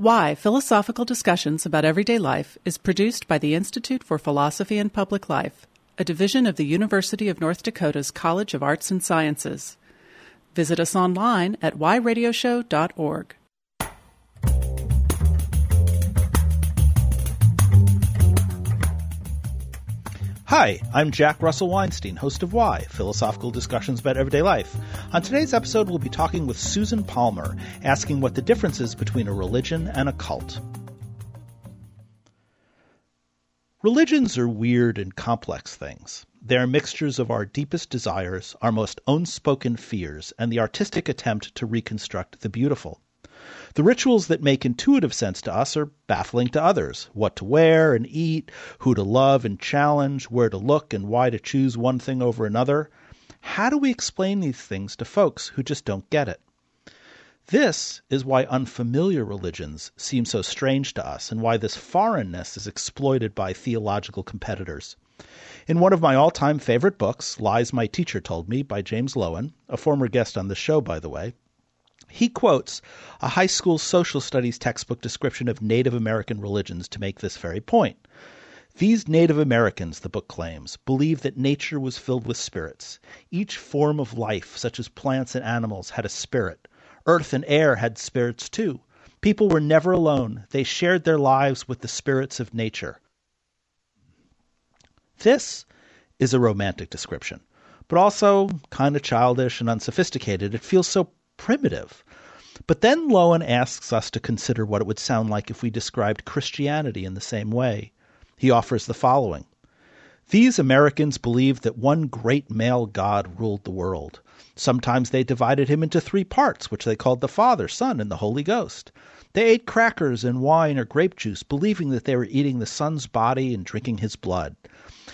Why Philosophical Discussions About Everyday Life is produced by the Institute for Philosophy and Public Life, a division of the University of North Dakota's College of Arts and Sciences. Visit us online at whyradioshow.org. Hi, I'm Jack Russell Weinstein, host of Why, philosophical discussions about everyday life. On today's episode, we'll be talking with Susan Palmer, asking what the difference is between a religion and a cult. Religions are weird and complex things. They are mixtures of our deepest desires, our most unspoken fears, and the artistic attempt to reconstruct the beautiful. The rituals that make intuitive sense to us are baffling to others. What to wear and eat, who to love and challenge, where to look and why to choose one thing over another. How do we explain these things to folks who just don't get it? This is why unfamiliar religions seem so strange to us and why this foreignness is exploited by theological competitors. In one of my all time favorite books, Lies My Teacher Told Me by James Loewen, a former guest on the show, by the way, he quotes a high school social studies textbook description of Native American religions to make this very point. These Native Americans, the book claims, believed that nature was filled with spirits. Each form of life, such as plants and animals, had a spirit. Earth and air had spirits too. People were never alone. They shared their lives with the spirits of nature. This is a romantic description, but also kind of childish and unsophisticated. It feels so primitive. But then Loewen asks us to consider what it would sound like if we described Christianity in the same way. He offers the following These Americans believed that one great male God ruled the world. Sometimes they divided him into three parts, which they called the Father, Son, and the Holy Ghost. They ate crackers and wine or grape juice, believing that they were eating the Son's body and drinking his blood.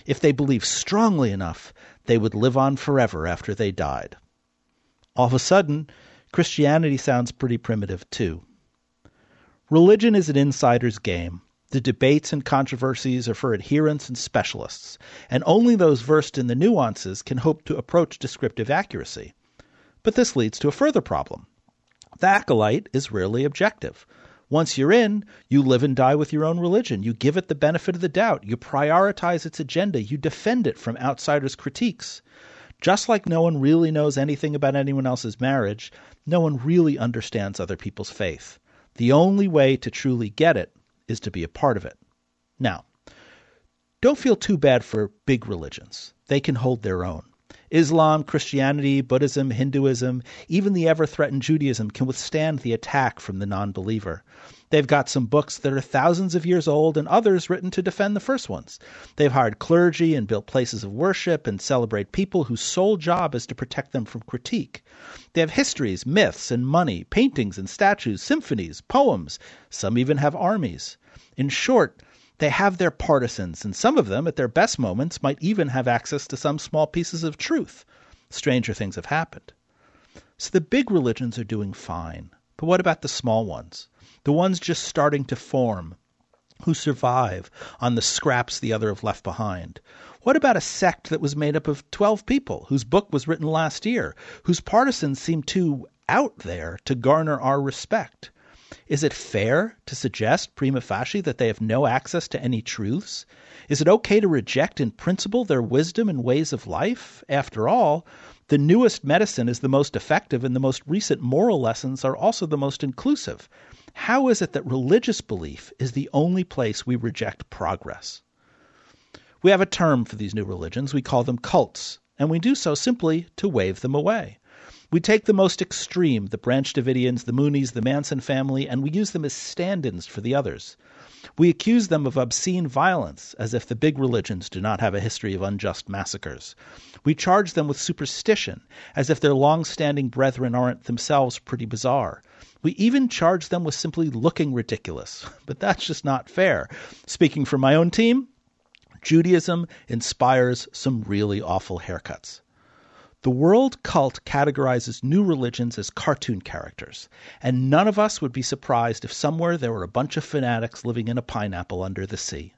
If they believed strongly enough, they would live on forever after they died. All of a sudden, Christianity sounds pretty primitive, too. Religion is an insider's game. The debates and controversies are for adherents and specialists, and only those versed in the nuances can hope to approach descriptive accuracy. But this leads to a further problem. The acolyte is rarely objective. Once you're in, you live and die with your own religion. You give it the benefit of the doubt. You prioritize its agenda. You defend it from outsiders' critiques. Just like no one really knows anything about anyone else's marriage, no one really understands other people's faith. The only way to truly get it is to be a part of it. Now, don't feel too bad for big religions. They can hold their own. Islam, Christianity, Buddhism, Hinduism, even the ever threatened Judaism can withstand the attack from the non believer. They've got some books that are thousands of years old and others written to defend the first ones. They've hired clergy and built places of worship and celebrate people whose sole job is to protect them from critique. They have histories, myths, and money, paintings and statues, symphonies, poems. Some even have armies. In short, they have their partisans, and some of them, at their best moments, might even have access to some small pieces of truth. Stranger things have happened. So the big religions are doing fine. But what about the small ones? The ones just starting to form, who survive on the scraps the other have left behind? What about a sect that was made up of 12 people, whose book was written last year, whose partisans seem too out there to garner our respect? Is it fair to suggest prima facie that they have no access to any truths? Is it okay to reject in principle their wisdom and ways of life? After all, the newest medicine is the most effective, and the most recent moral lessons are also the most inclusive. How is it that religious belief is the only place we reject progress? We have a term for these new religions. We call them cults, and we do so simply to wave them away. We take the most extreme, the Branch Davidians, the Moonies, the Manson family, and we use them as stand ins for the others. We accuse them of obscene violence, as if the big religions do not have a history of unjust massacres. We charge them with superstition, as if their long standing brethren aren't themselves pretty bizarre. We even charge them with simply looking ridiculous, but that's just not fair. Speaking for my own team, Judaism inspires some really awful haircuts. The world cult categorizes new religions as cartoon characters, and none of us would be surprised if somewhere there were a bunch of fanatics living in a pineapple under the sea.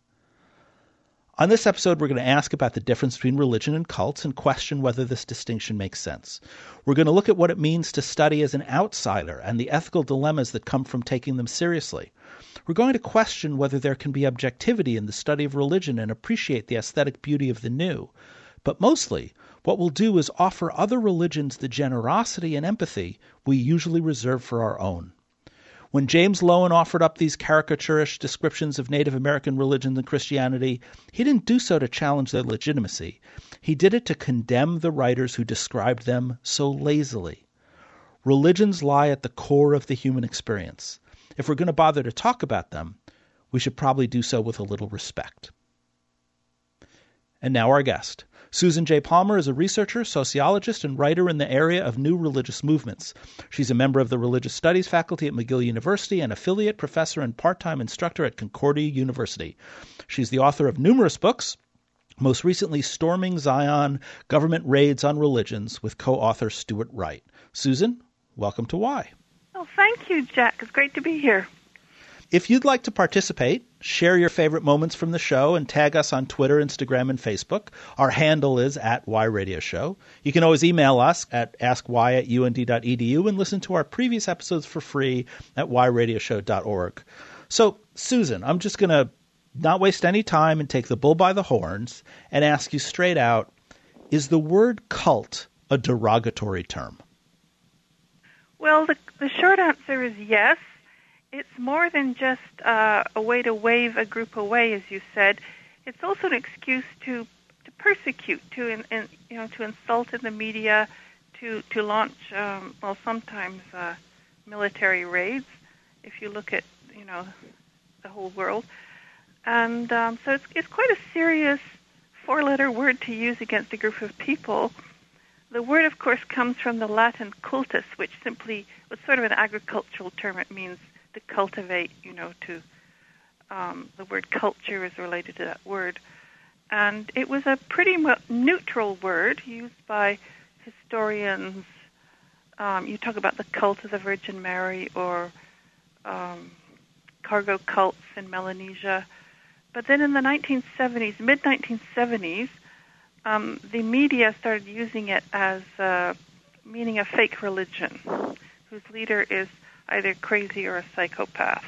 On this episode, we're going to ask about the difference between religion and cults and question whether this distinction makes sense. We're going to look at what it means to study as an outsider and the ethical dilemmas that come from taking them seriously. We're going to question whether there can be objectivity in the study of religion and appreciate the aesthetic beauty of the new. But mostly, what we'll do is offer other religions the generosity and empathy we usually reserve for our own. When James Loewen offered up these caricaturish descriptions of Native American religions and Christianity, he didn't do so to challenge their legitimacy. He did it to condemn the writers who described them so lazily. Religions lie at the core of the human experience. If we're going to bother to talk about them, we should probably do so with a little respect. And now our guest. Susan J. Palmer is a researcher, sociologist, and writer in the area of new religious movements. She's a member of the Religious Studies faculty at McGill University and affiliate professor and part time instructor at Concordia University. She's the author of numerous books, most recently Storming Zion Government Raids on Religions with co author Stuart Wright. Susan, welcome to Why. Oh, thank you, Jack. It's great to be here. If you'd like to participate, share your favorite moments from the show and tag us on Twitter, Instagram, and Facebook. Our handle is at Y Radio Show. You can always email us at askwhy at und.edu and listen to our previous episodes for free at whyradioshow.org. So, Susan, I'm just going to not waste any time and take the bull by the horns and ask you straight out is the word cult a derogatory term? Well, the, the short answer is yes it's more than just uh, a way to wave a group away, as you said. It's also an excuse to to persecute, to in, in, you know, to insult in the media, to to launch um, well sometimes uh, military raids. If you look at you know the whole world, and um, so it's it's quite a serious four-letter word to use against a group of people. The word, of course, comes from the Latin cultus, which simply was sort of an agricultural term. It means to cultivate, you know, to um, the word culture is related to that word. And it was a pretty neutral word used by historians. Um, you talk about the cult of the Virgin Mary or um, cargo cults in Melanesia. But then in the 1970s, mid 1970s, um, the media started using it as uh, meaning a fake religion, whose leader is either crazy or a psychopath.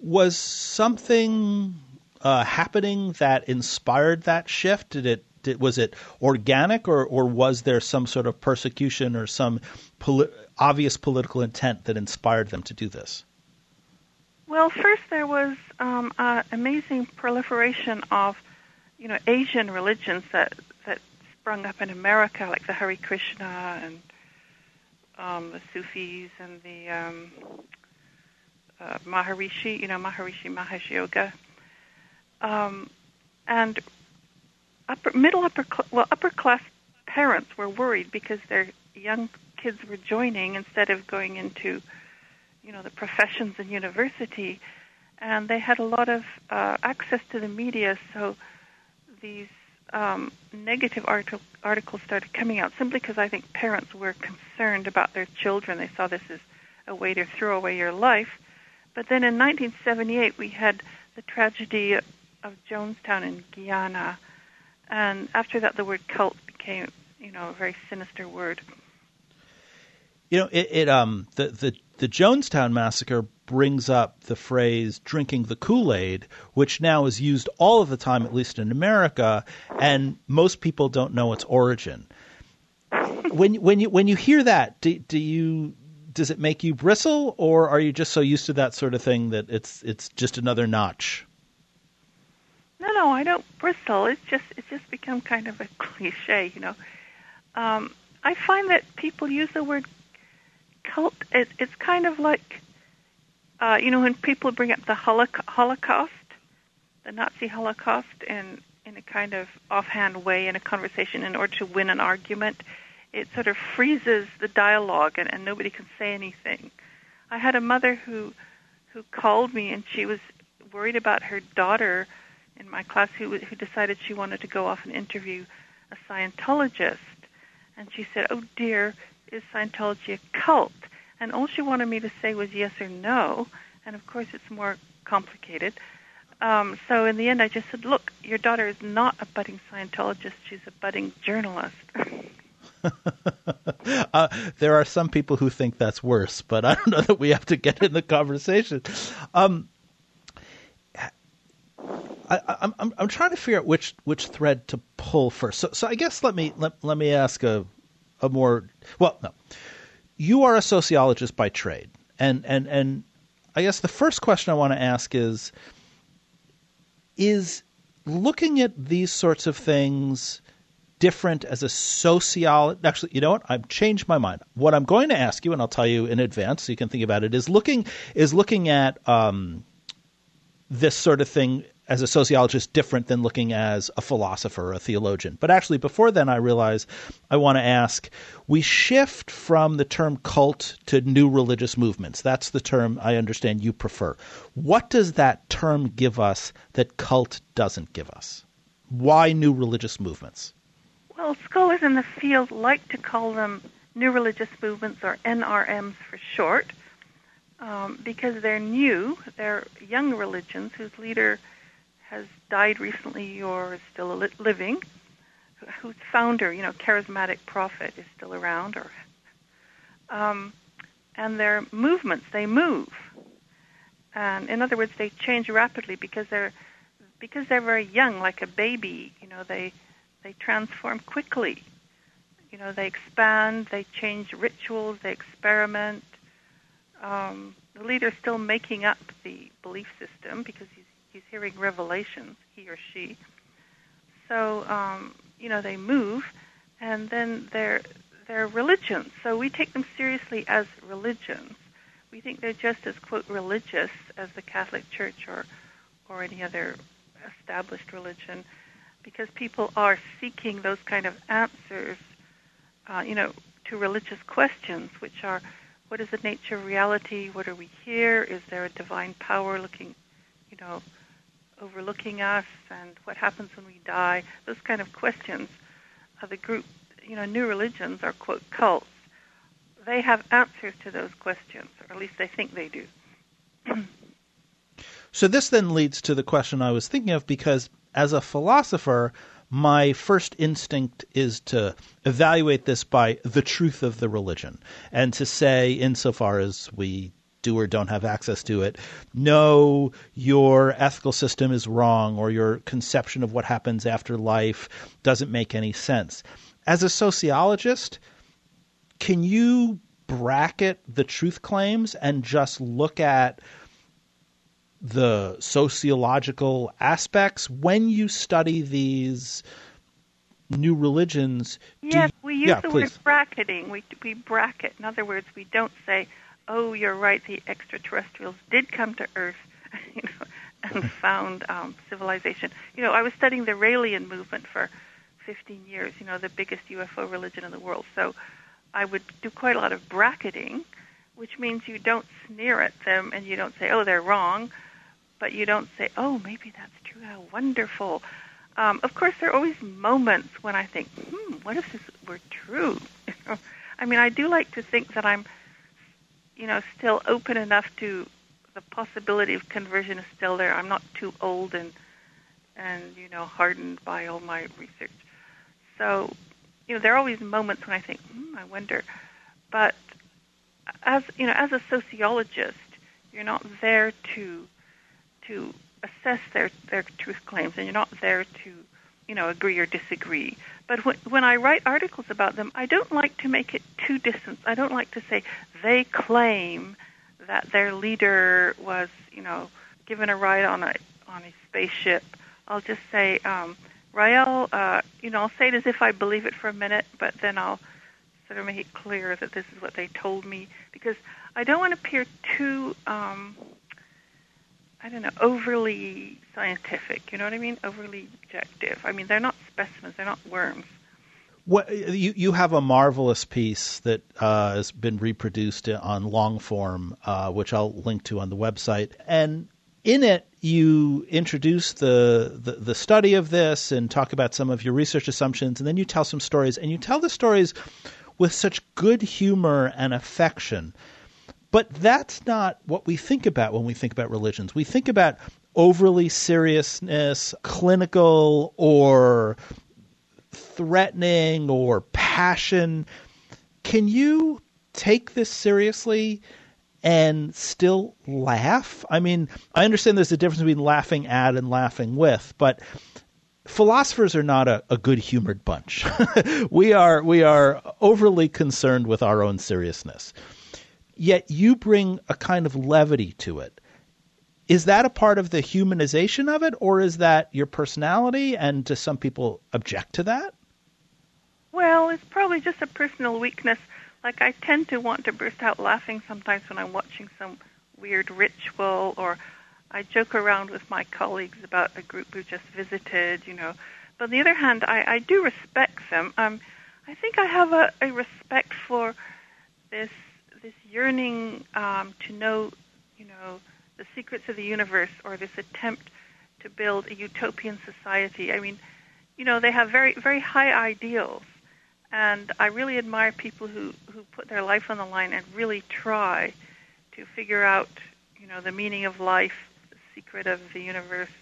Was something uh, happening that inspired that shift? Did it did, was it organic, or or was there some sort of persecution or some poli- obvious political intent that inspired them to do this? Well, first there was um, amazing proliferation of, you know, Asian religions that that sprung up in America, like the Hare Krishna and um, the Sufis and the um, uh, Maharishi, you know, Maharishi Mahesh Yogi, um, and upper, middle upper, cl- well, upper class parents were worried because their young kids were joining instead of going into, you know, the professions and university, and they had a lot of uh, access to the media, so these um, negative article, articles started coming out simply because I think parents were concerned about their children. They saw this as a way to throw away your life. But then in 1978, we had the tragedy of Jonestown in Guyana, and after that, the word cult became, you know, a very sinister word. You know, it, it um the the the Jonestown massacre brings up the phrase drinking the Kool-Aid, which now is used all of the time, at least in America, and most people don't know its origin. When when you when you hear that, do, do you does it make you bristle, or are you just so used to that sort of thing that it's it's just another notch? No, no, I don't bristle. It's just it's just become kind of a cliche, you know. Um, I find that people use the word cult. It, it's kind of like uh, you know, when people bring up the Holocaust, the Nazi Holocaust, in in a kind of offhand way in a conversation in order to win an argument, it sort of freezes the dialogue and, and nobody can say anything. I had a mother who who called me and she was worried about her daughter in my class who who decided she wanted to go off and interview a Scientologist, and she said, "Oh dear, is Scientology a cult?" And all she wanted me to say was yes or no. And of course, it's more complicated. Um, so in the end, I just said, "Look, your daughter is not a budding Scientologist; she's a budding journalist." uh, there are some people who think that's worse, but I don't know that we have to get in the conversation. Um, I, am trying to figure out which which thread to pull first. So so I guess let me let, let me ask a a more well no. You are a sociologist by trade, and and and I guess the first question I want to ask is is looking at these sorts of things different as a sociologist. Actually, you know what? I've changed my mind. What I'm going to ask you, and I'll tell you in advance so you can think about it, is looking is looking at um, this sort of thing as a sociologist different than looking as a philosopher or a theologian. But actually, before then, I realize I want to ask we shift from the term cult to new religious movements. That's the term I understand you prefer. What does that term give us that cult doesn't give us? Why new religious movements? Well, scholars in the field like to call them new religious movements or NRMs for short. Um, because they're new, they're young religions whose leader has died recently or is still living, whose founder, you know, charismatic prophet, is still around, or um, and their movements, they move, and in other words, they change rapidly because they're because they're very young, like a baby. You know, they they transform quickly. You know, they expand, they change rituals, they experiment. Um, the leader's still making up the belief system because he's he's hearing revelations, he or she. So um, you know they move, and then they're they're religions. So we take them seriously as religions. We think they're just as quote religious as the Catholic Church or or any other established religion, because people are seeking those kind of answers, uh, you know, to religious questions, which are what is the nature of reality? What are we here? Is there a divine power looking, you know, overlooking us and what happens when we die, those kind of questions. Uh, the group, you know, new religions are, quote, cults. They have answers to those questions, or at least they think they do. so this then leads to the question I was thinking of because as a philosopher, my first instinct is to evaluate this by the truth of the religion and to say, insofar as we do or don't have access to it. No, your ethical system is wrong or your conception of what happens after life doesn't make any sense. As a sociologist, can you bracket the truth claims and just look at the sociological aspects when you study these new religions? Yes, you, we use yeah, the please. word bracketing. We we bracket. In other words, we don't say oh, you're right, the extraterrestrials did come to Earth, you know, and found um, civilization. You know, I was studying the Raelian movement for 15 years, you know, the biggest UFO religion in the world. So I would do quite a lot of bracketing, which means you don't sneer at them and you don't say, oh, they're wrong, but you don't say, oh, maybe that's true, how wonderful. Um, of course, there are always moments when I think, hmm, what if this were true? I mean, I do like to think that I'm you know, still open enough to the possibility of conversion is still there. I'm not too old and and you know hardened by all my research. So, you know, there are always moments when I think, hmm, I wonder. But as you know, as a sociologist, you're not there to to assess their their truth claims, and you're not there to you know agree or disagree. But when, when I write articles about them, I don't like to make it too distant. I don't like to say they claim that their leader was, you know, given a ride on a on a spaceship. I'll just say, um, Rael, uh, you know, I'll say it as if I believe it for a minute, but then I'll sort of make it clear that this is what they told me because I don't want to appear too, um, I don't know, overly scientific. You know what I mean? Overly objective. I mean, they're not specimens; they're not worms. What you you have a marvelous piece that uh, has been reproduced on long form, uh, which I'll link to on the website, and in it you introduce the, the, the study of this and talk about some of your research assumptions, and then you tell some stories, and you tell the stories with such good humor and affection. But that's not what we think about when we think about religions. We think about overly seriousness, clinical or threatening or passion. Can you take this seriously and still laugh? I mean, I understand there's a difference between laughing at and laughing with, but philosophers are not a, a good humored bunch. we are we are overly concerned with our own seriousness. Yet you bring a kind of levity to it. Is that a part of the humanization of it, or is that your personality? And do some people object to that? Well, it's probably just a personal weakness. Like I tend to want to burst out laughing sometimes when I'm watching some weird ritual or I joke around with my colleagues about a group who just visited, you know. But on the other hand, I, I do respect them. Um, I think I have a, a respect for this this yearning um, to know, you know, the secrets of the universe, or this attempt to build a utopian society. I mean, you know, they have very very high ideals, and I really admire people who who put their life on the line and really try to figure out, you know, the meaning of life the secret of the universe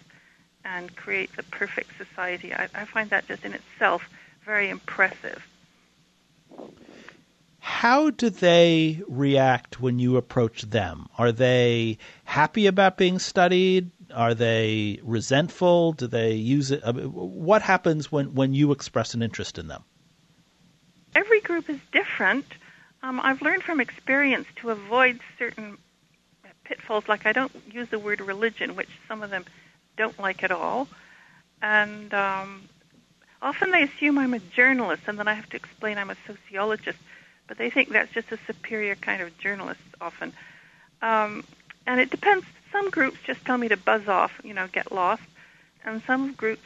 and create the perfect society. I, I find that just in itself very impressive. How do they react when you approach them? Are they happy about being studied? Are they resentful? Do they use it? what happens when, when you express an interest in them? Every group is different. Um, I've learned from experience to avoid certain pitfalls like I don't use the word religion, which some of them don't like at all. And um, often they assume I'm a journalist, and then I have to explain I'm a sociologist. But they think that's just a superior kind of journalist often. Um, and it depends. Some groups just tell me to buzz off, you know, get lost. And some groups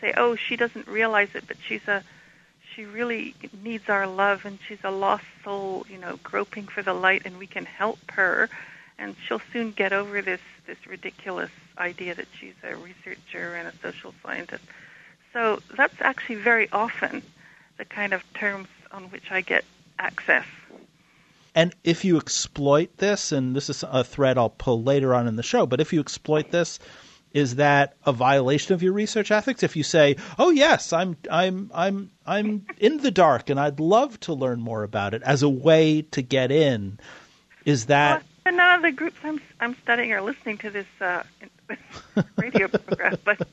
say, oh, she doesn't realize it, but she's a she really needs our love and she's a lost soul, you know, groping for the light and we can help her and she'll soon get over this this ridiculous idea that she's a researcher and a social scientist. So that's actually very often the kind of terms on which I get access. And if you exploit this, and this is a thread I'll pull later on in the show, but if you exploit this, is that a violation of your research ethics? If you say, "Oh yes, I'm I'm I'm I'm in the dark and I'd love to learn more about it," as a way to get in, is that and none of the groups I'm I'm studying are listening to this uh, radio program, but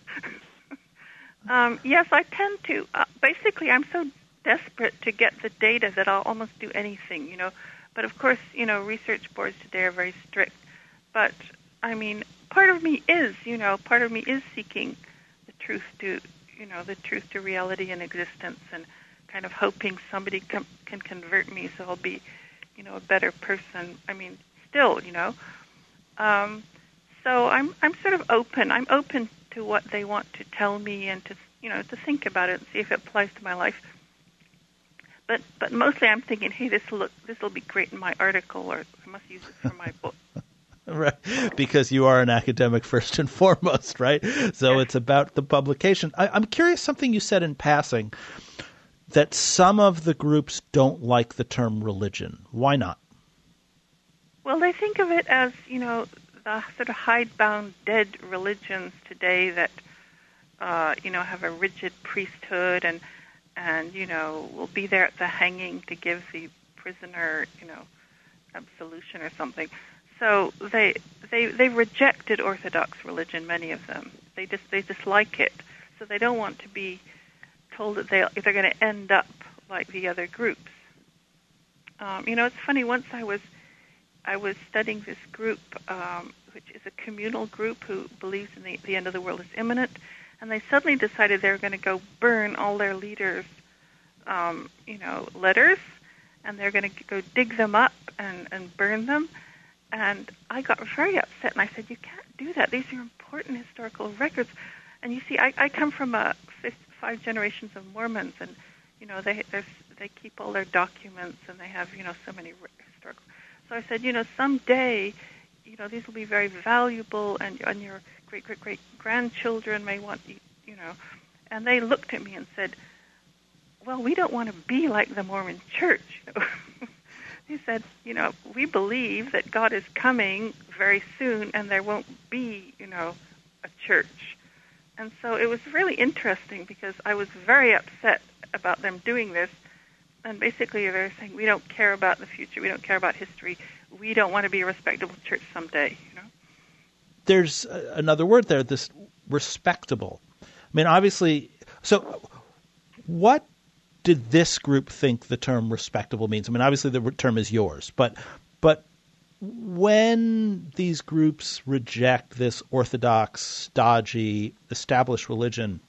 um, yes, I tend to. Uh, basically, I'm so desperate to get the data that I'll almost do anything, you know. But of course, you know, research boards today are very strict. But I mean, part of me is, you know, part of me is seeking the truth to, you know, the truth to reality and existence, and kind of hoping somebody com- can convert me so I'll be, you know, a better person. I mean, still, you know. Um, so I'm I'm sort of open. I'm open to what they want to tell me and to you know to think about it and see if it applies to my life. But but mostly I'm thinking, hey, this look this will be great in my article, or I must use it for my book. right, because you are an academic first and foremost, right? So it's about the publication. I, I'm curious something you said in passing that some of the groups don't like the term religion. Why not? Well, they think of it as, you know, the sort of hidebound dead religions today that, uh, you know, have a rigid priesthood and, and, you know, will be there at the hanging to give the prisoner, you know, absolution or something. So they they they rejected Orthodox religion. Many of them they just they dislike it. So they don't want to be told that they they're going to end up like the other groups. Um, you know, it's funny. Once I was I was studying this group, um, which is a communal group who believes in the, the end of the world is imminent, and they suddenly decided they were going to go burn all their leaders, um, you know, letters, and they're going to go dig them up and, and burn them. And I got very upset, and I said, "You can't do that. These are important historical records." And you see, I, I come from a fifth, five generations of Mormons, and you know, they they keep all their documents, and they have you know so many historical so I said, you know, someday, you know, these will be very valuable, and and your great great great grandchildren may want, you know. And they looked at me and said, well, we don't want to be like the Mormon Church. He said, you know, we believe that God is coming very soon and there won't be, you know, a church. And so it was really interesting because I was very upset about them doing this. And basically, they're saying, we don't care about the future, we don't care about history, we don't want to be a respectable church someday, you know? There's uh, another word there, this respectable. I mean, obviously, so what did this group think the term respectable means? I mean, obviously the term is yours, but but when these groups reject this orthodox, stodgy, established religion,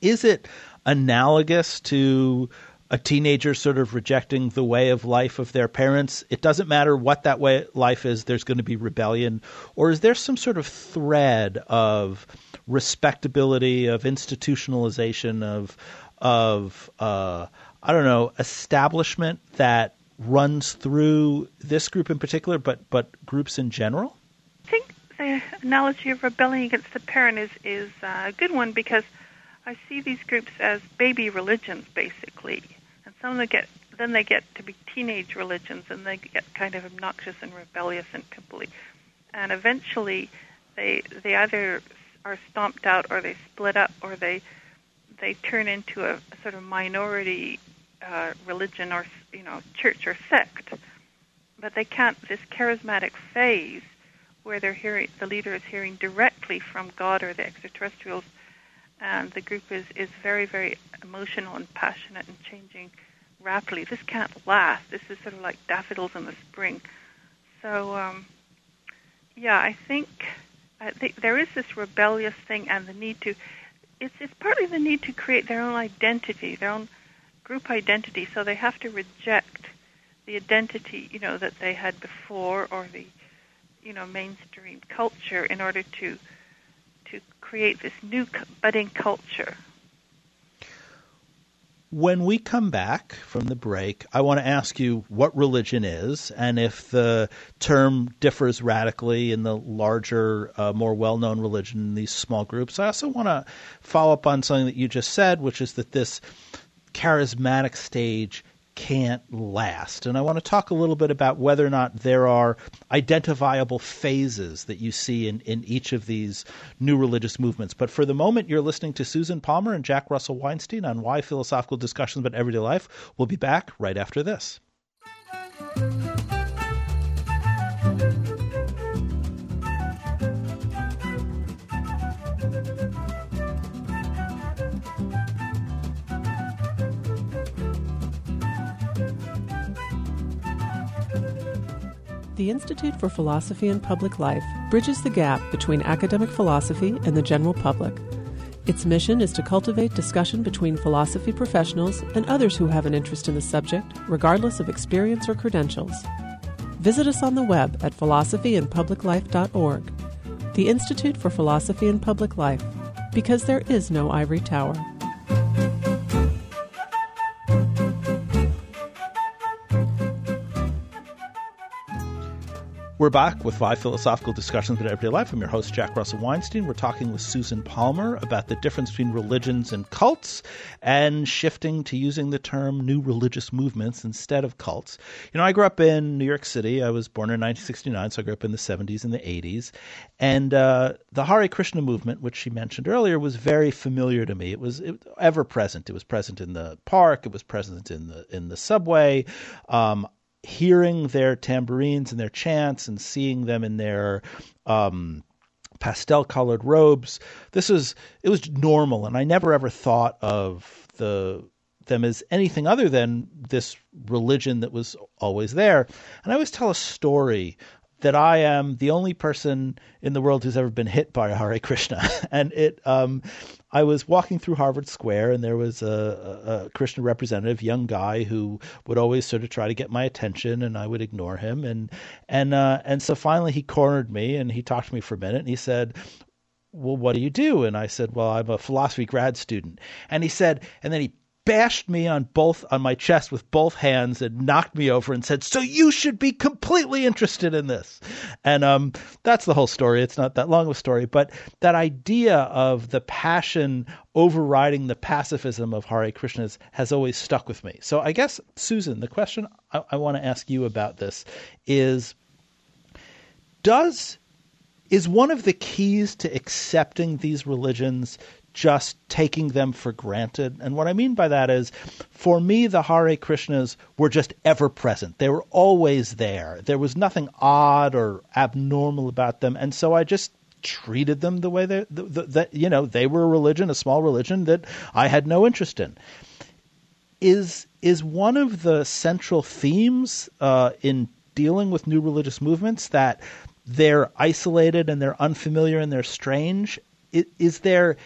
is it analogous to a teenager sort of rejecting the way of life of their parents? It doesn't matter what that way life is, there's going to be rebellion. Or is there some sort of thread of respectability, of institutionalization, of of uh, I don't know establishment that runs through this group in particular, but but groups in general? I think the analogy of rebelling against the parent is is a good one because I see these groups as baby religions basically, some of them get then they get to be teenage religions and they get kind of obnoxious and rebellious and pimply, and eventually they they either are stomped out or they split up or they they turn into a, a sort of minority uh, religion or you know church or sect, but they can't. This charismatic phase where they're hearing the leader is hearing directly from God or the extraterrestrials, and the group is is very very emotional and passionate and changing rapidly. This can't last. This is sort of like daffodils in the spring. So um, yeah, I think I think there is this rebellious thing and the need to it's it's partly the need to create their own identity, their own group identity. So they have to reject the identity, you know, that they had before, or the, you know, mainstream culture, in order to to create this new budding culture. When we come back from the break, I want to ask you what religion is and if the term differs radically in the larger, uh, more well known religion in these small groups. I also want to follow up on something that you just said, which is that this charismatic stage can't last. And I want to talk a little bit about whether or not there are identifiable phases that you see in, in each of these new religious movements. But for the moment, you're listening to Susan Palmer and Jack Russell Weinstein on Why Philosophical Discussions About Everyday Life. We'll be back right after this. The Institute for Philosophy and Public Life bridges the gap between academic philosophy and the general public. Its mission is to cultivate discussion between philosophy professionals and others who have an interest in the subject, regardless of experience or credentials. Visit us on the web at philosophyandpubliclife.org. The Institute for Philosophy and Public Life, because there is no ivory tower. We're back with Why philosophical discussions about everyday life. I'm your host, Jack Russell Weinstein. We're talking with Susan Palmer about the difference between religions and cults and shifting to using the term new religious movements instead of cults. You know, I grew up in New York City. I was born in 1969, so I grew up in the 70s and the 80s. And uh, the Hare Krishna movement, which she mentioned earlier, was very familiar to me. It was it, ever present. It was present in the park. It was present in the in the subway. Um, hearing their tambourines and their chants and seeing them in their um, pastel colored robes. This was it was normal and i never ever thought of the them as anything other than this religion that was always there. And i always tell a story that I am the only person in the world who's ever been hit by Hare Krishna. and it, um, I was walking through Harvard Square, and there was a, a, Krishna representative, young guy, who would always sort of try to get my attention, and I would ignore him. And and uh, and so finally, he cornered me, and he talked to me for a minute, and he said. Well, what do you do? And I said, Well, I'm a philosophy grad student. And he said, and then he bashed me on both on my chest with both hands and knocked me over and said, "So you should be completely interested in this." And um, that's the whole story. It's not that long of a story, but that idea of the passion overriding the pacifism of Hare Krishnas has always stuck with me. So I guess Susan, the question I, I want to ask you about this is: Does is one of the keys to accepting these religions just taking them for granted. And what I mean by that is, for me, the Hare Krishnas were just ever present. They were always there. There was nothing odd or abnormal about them. And so I just treated them the way that, you know, they were a religion, a small religion that I had no interest in. Is, is one of the central themes uh, in dealing with new religious movements that they're isolated and they're unfamiliar and they're strange? Is there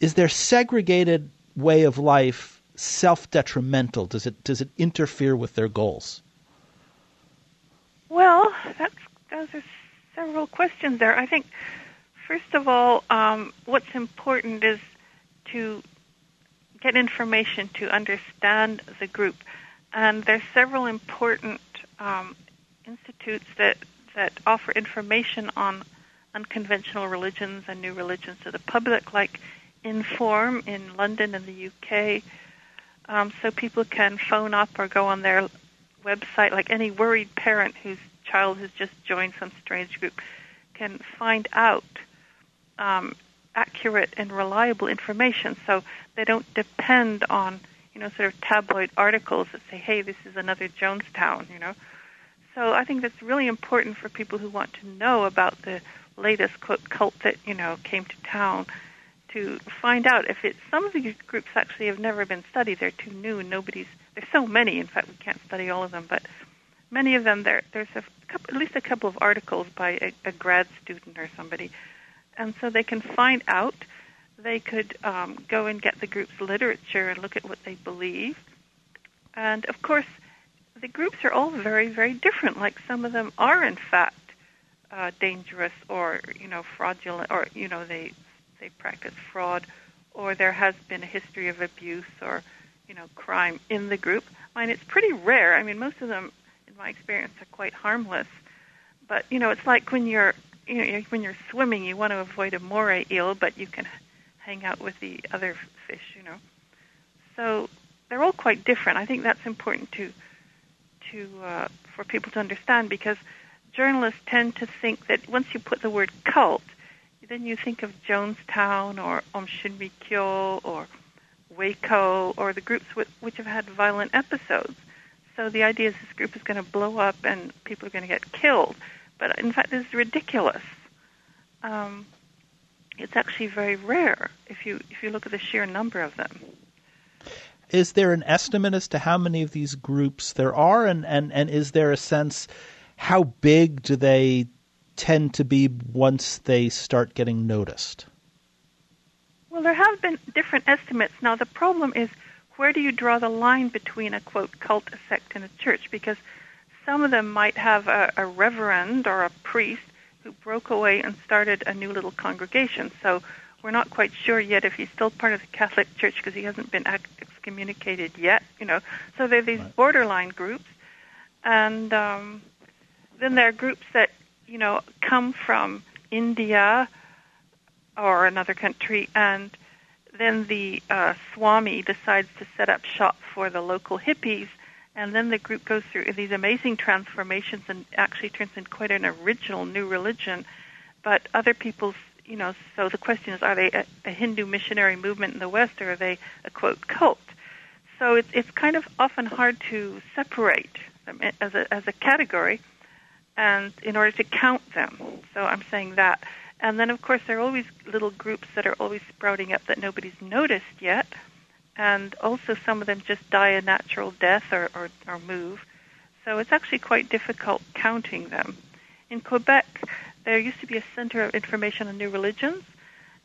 is their segregated way of life self detrimental? Does it does it interfere with their goals? Well, that's those are several questions there. I think first of all, um, what's important is to get information to understand the group, and there's several important um, institutes that that offer information on unconventional religions and new religions to the public, like Inform in London and the UK. Um, so people can phone up or go on their website, like any worried parent whose child has just joined some strange group can find out um, accurate and reliable information. So they don't depend on, you know, sort of tabloid articles that say, hey, this is another Jonestown, you know. So I think that's really important for people who want to know about the latest quote cult that, you know, came to town to find out if it. Some of these groups actually have never been studied; they're too new, nobody's. There's so many. In fact, we can't study all of them, but many of them there. There's a couple, at least a couple of articles by a, a grad student or somebody, and so they can find out. They could um, go and get the group's literature and look at what they believe, and of course, the groups are all very, very different. Like some of them are, in fact, uh, dangerous or you know fraudulent, or you know they they practice fraud, or there has been a history of abuse or you know crime in the group. I mean, it's pretty rare. I mean, most of them, in my experience, are quite harmless. But you know, it's like when you're you know when you're swimming, you want to avoid a moray eel, but you can hang out with the other fish. You know, so they're all quite different. I think that's important to to uh, for people to understand because journalists tend to think that once you put the word cult, then you think of Jonestown or Aum Shinrikyo or Waco or the groups which, which have had violent episodes. So the idea is this group is going to blow up and people are going to get killed. But in fact, this is ridiculous. Um, it's actually very rare if you if you look at the sheer number of them. Is there an estimate as to how many of these groups there are, and, and, and is there a sense how big do they tend to be once they start getting noticed? Well, there have been different estimates. Now, the problem is where do you draw the line between a quote cult, a sect, and a church? Because some of them might have a, a reverend or a priest who broke away and started a new little congregation. So we're not quite sure yet if he's still part of the Catholic Church because he hasn't been excommunicated yet. You know, so there are these right. borderline groups, and um, then there are groups that you know, come from India or another country, and then the uh, Swami decides to set up shop for the local hippies, and then the group goes through these amazing transformations and actually turns into quite an original new religion. But other people's, you know, so the question is, are they a, a Hindu missionary movement in the West, or are they a quote cult? So it's it's kind of often hard to separate them as a as a category and in order to count them. So I'm saying that. And then, of course, there are always little groups that are always sprouting up that nobody's noticed yet. And also, some of them just die a natural death or, or, or move. So it's actually quite difficult counting them. In Quebec, there used to be a center of information on new religions,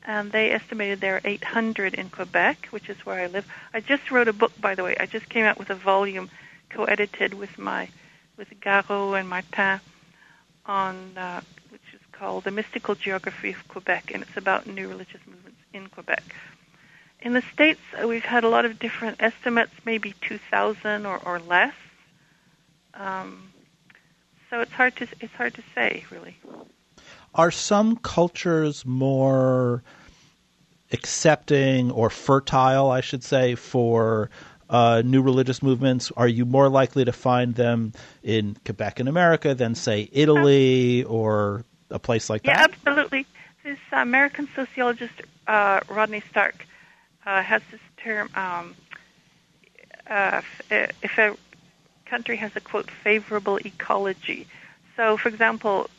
and they estimated there are 800 in Quebec, which is where I live. I just wrote a book, by the way. I just came out with a volume co-edited with my with Gareau and Martin on uh, which is called The Mystical Geography of Quebec, and it's about new religious movements in Quebec. In the States, uh, we've had a lot of different estimates, maybe 2,000 or, or less. Um, so it's hard to it's hard to say, really. Are some cultures more accepting or fertile, I should say, for uh, new religious movements? Are you more likely to find them in Quebec in America than, say, Italy or a place like yeah, that? Yeah, absolutely. This American sociologist uh, Rodney Stark uh, has this term. Um, uh, if a country has a quote favorable ecology, so for example,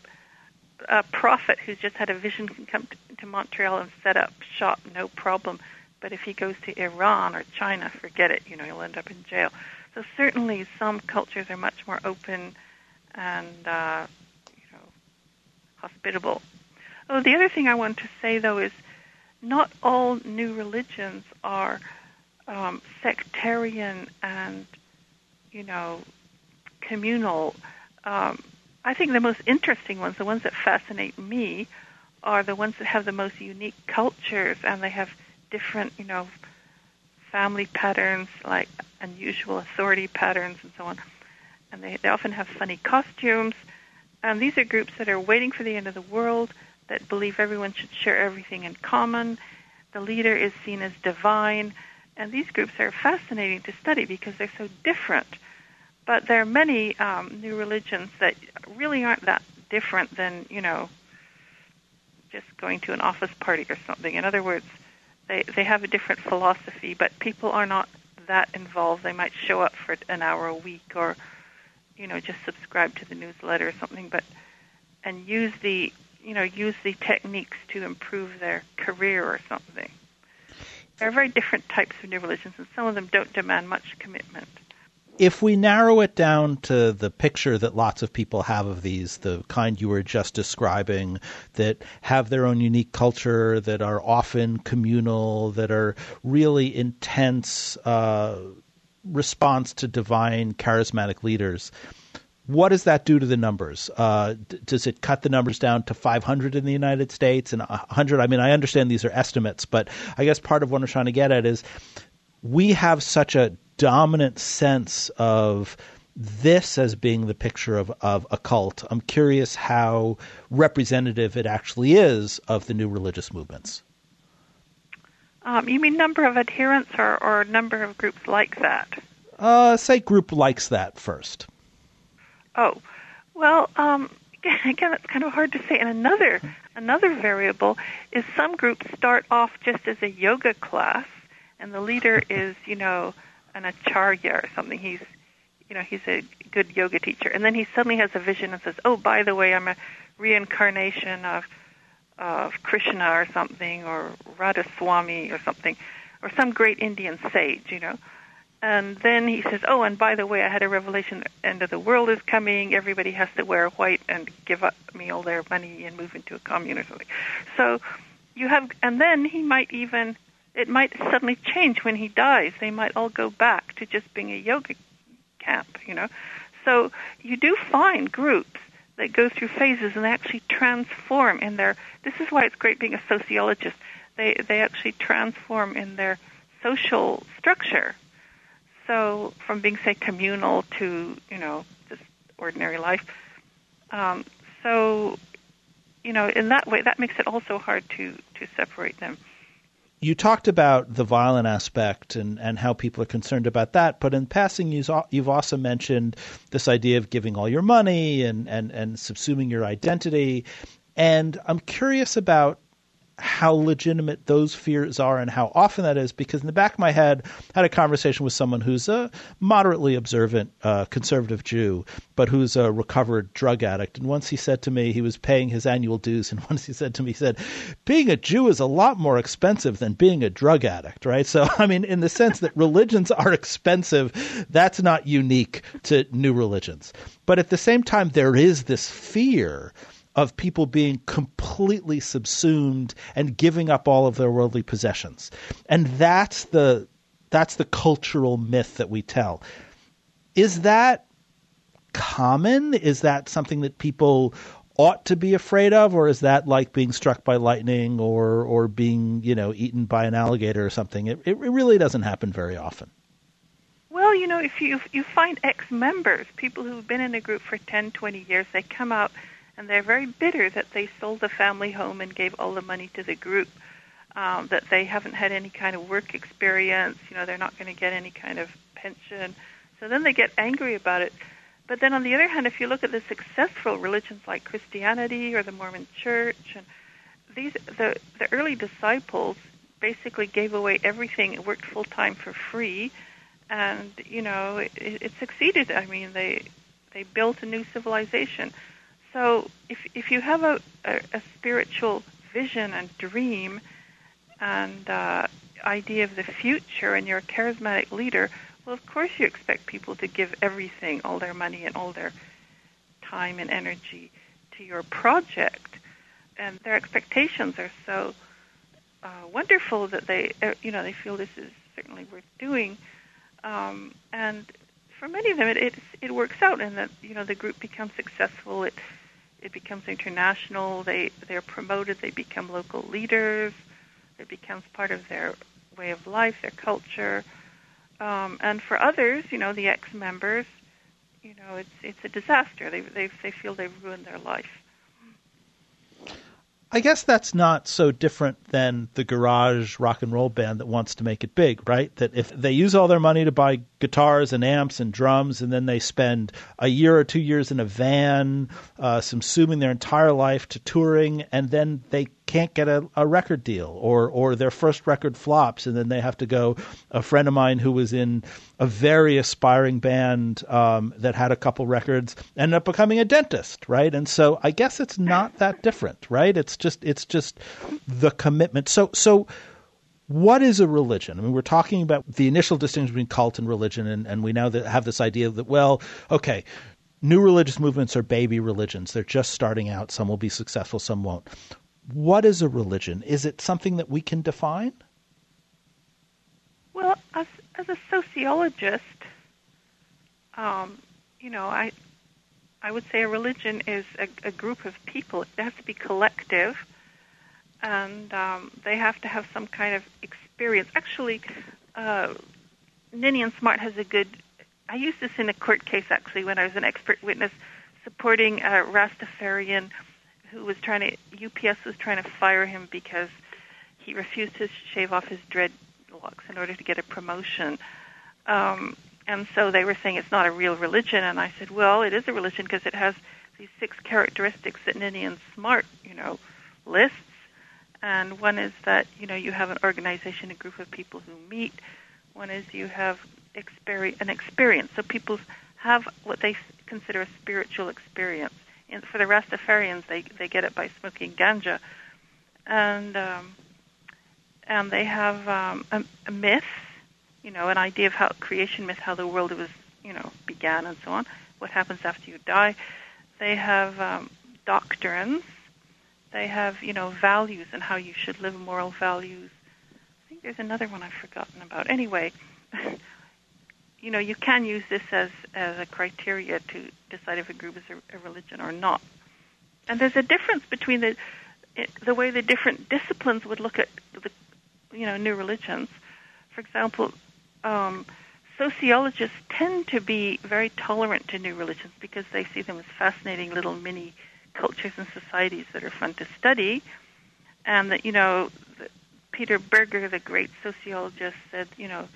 a prophet who's just had a vision can come to Montreal and set up shop, no problem. But if he goes to Iran or China, forget it. You know, he'll end up in jail. So certainly, some cultures are much more open and uh, you know hospitable. Oh, the other thing I want to say though is not all new religions are um, sectarian and you know communal. Um, I think the most interesting ones, the ones that fascinate me, are the ones that have the most unique cultures and they have different, you know, family patterns, like unusual authority patterns and so on. And they, they often have funny costumes. And these are groups that are waiting for the end of the world, that believe everyone should share everything in common. The leader is seen as divine. And these groups are fascinating to study because they're so different. But there are many um, new religions that really aren't that different than, you know, just going to an office party or something. In other words, they they have a different philosophy, but people are not that involved. They might show up for an hour a week or you know just subscribe to the newsletter or something, but and use the you know use the techniques to improve their career or something. There are very different types of new religions, and some of them don't demand much commitment if we narrow it down to the picture that lots of people have of these, the kind you were just describing, that have their own unique culture, that are often communal, that are really intense uh, response to divine charismatic leaders. What does that do to the numbers? Uh, d- does it cut the numbers down to 500 in the United States and 100? I mean, I understand these are estimates, but I guess part of what I'm trying to get at is we have such a dominant sense of this as being the picture of, of a cult. I'm curious how representative it actually is of the new religious movements. Um, you mean number of adherents or, or number of groups like that? Uh, say group likes that first. Oh, well, um, again, it's kind of hard to say. And another another variable is some groups start off just as a yoga class, and the leader is, you know, an acharya or something. He's, you know, he's a good yoga teacher, and then he suddenly has a vision and says, "Oh, by the way, I'm a reincarnation of of Krishna or something, or Radhaswami or something, or some great Indian sage, you know." And then he says, "Oh, and by the way, I had a revelation: the end of the world is coming. Everybody has to wear white and give up me all their money and move into a commune or something." So you have, and then he might even it might suddenly change when he dies. They might all go back to just being a yoga camp, you know. So you do find groups that go through phases and they actually transform in their. This is why it's great being a sociologist. They they actually transform in their social structure. So from being say communal to you know just ordinary life. Um, so you know in that way that makes it also hard to to separate them you talked about the violent aspect and, and how people are concerned about that, but in passing, you've also mentioned this idea of giving all your money and, and, and subsuming your identity. And I'm curious about how legitimate those fears are and how often that is because in the back of my head I had a conversation with someone who's a moderately observant uh, conservative Jew but who's a recovered drug addict. And once he said to me he was paying his annual dues and once he said to me he said being a Jew is a lot more expensive than being a drug addict right? So I mean in the sense that religions are expensive that's not unique to new religions. But at the same time there is this fear of people being completely subsumed and giving up all of their worldly possessions. And that's the that's the cultural myth that we tell. Is that common? Is that something that people ought to be afraid of, or is that like being struck by lightning or or being you know eaten by an alligator or something? It it really doesn't happen very often. Well, you know, if you you find ex-members, people who've been in a group for 10, 20 years, they come out and they're very bitter that they sold the family home and gave all the money to the group. Um, that they haven't had any kind of work experience. You know, they're not going to get any kind of pension. So then they get angry about it. But then on the other hand, if you look at the successful religions like Christianity or the Mormon Church, and these the the early disciples basically gave away everything and worked full time for free, and you know it, it succeeded. I mean, they they built a new civilization. So if if you have a, a, a spiritual vision and dream and uh, idea of the future, and you're a charismatic leader, well, of course, you expect people to give everything, all their money and all their time and energy to your project, and their expectations are so uh, wonderful that they, uh, you know, they feel this is certainly worth doing. Um, and for many of them, it, it it works out, and that you know the group becomes successful. It becomes international. They they're promoted. They become local leaders. It becomes part of their way of life, their culture. Um, and for others, you know, the ex-members, you know, it's it's a disaster. They they they feel they've ruined their life. I guess that's not so different than the garage rock and roll band that wants to make it big, right? That if they use all their money to buy guitars and amps and drums, and then they spend a year or two years in a van, uh, consuming their entire life to touring, and then they can't get a, a record deal, or or their first record flops, and then they have to go. A friend of mine who was in a very aspiring band um, that had a couple records ended up becoming a dentist, right? And so I guess it's not that different, right? It's just it's just the commitment. So so what is a religion? I mean, we're talking about the initial distinction between cult and religion, and, and we now have this idea that, well, okay, new religious movements are baby religions. They're just starting out. Some will be successful, some won't. What is a religion? Is it something that we can define? Well, as, as a sociologist, um, you know, I I would say a religion is a, a group of people. It has to be collective and um, they have to have some kind of experience. Actually, uh, Ninian Smart has a good. I used this in a court case actually when I was an expert witness supporting a Rastafarian who was trying to. UPS was trying to fire him because he refused to shave off his dreadlocks in order to get a promotion. Um, and so they were saying it's not a real religion, and I said, well, it is a religion because it has these six characteristics that Ninian Smart, you know, lists and one is that you know you have an organization, a group of people who meet. One is you have experi- an experience, so people have what they consider a spiritual experience. And for the Rastafarians, they they get it by smoking ganja, and um, and they have um, a, a myth, you know, an idea of how creation myth, how the world was, you know, began, and so on. What happens after you die? They have um, doctrines they have, you know, values and how you should live, moral values. I think there's another one I've forgotten about. Anyway, you know, you can use this as as a criteria to decide if a group is a, a religion or not. And there's a difference between the the way the different disciplines would look at the, you know, new religions. For example, um, sociologists tend to be very tolerant to new religions because they see them as fascinating little mini cultures and societies that are fun to study, and that you know, Peter Berger, the great sociologist, said you know,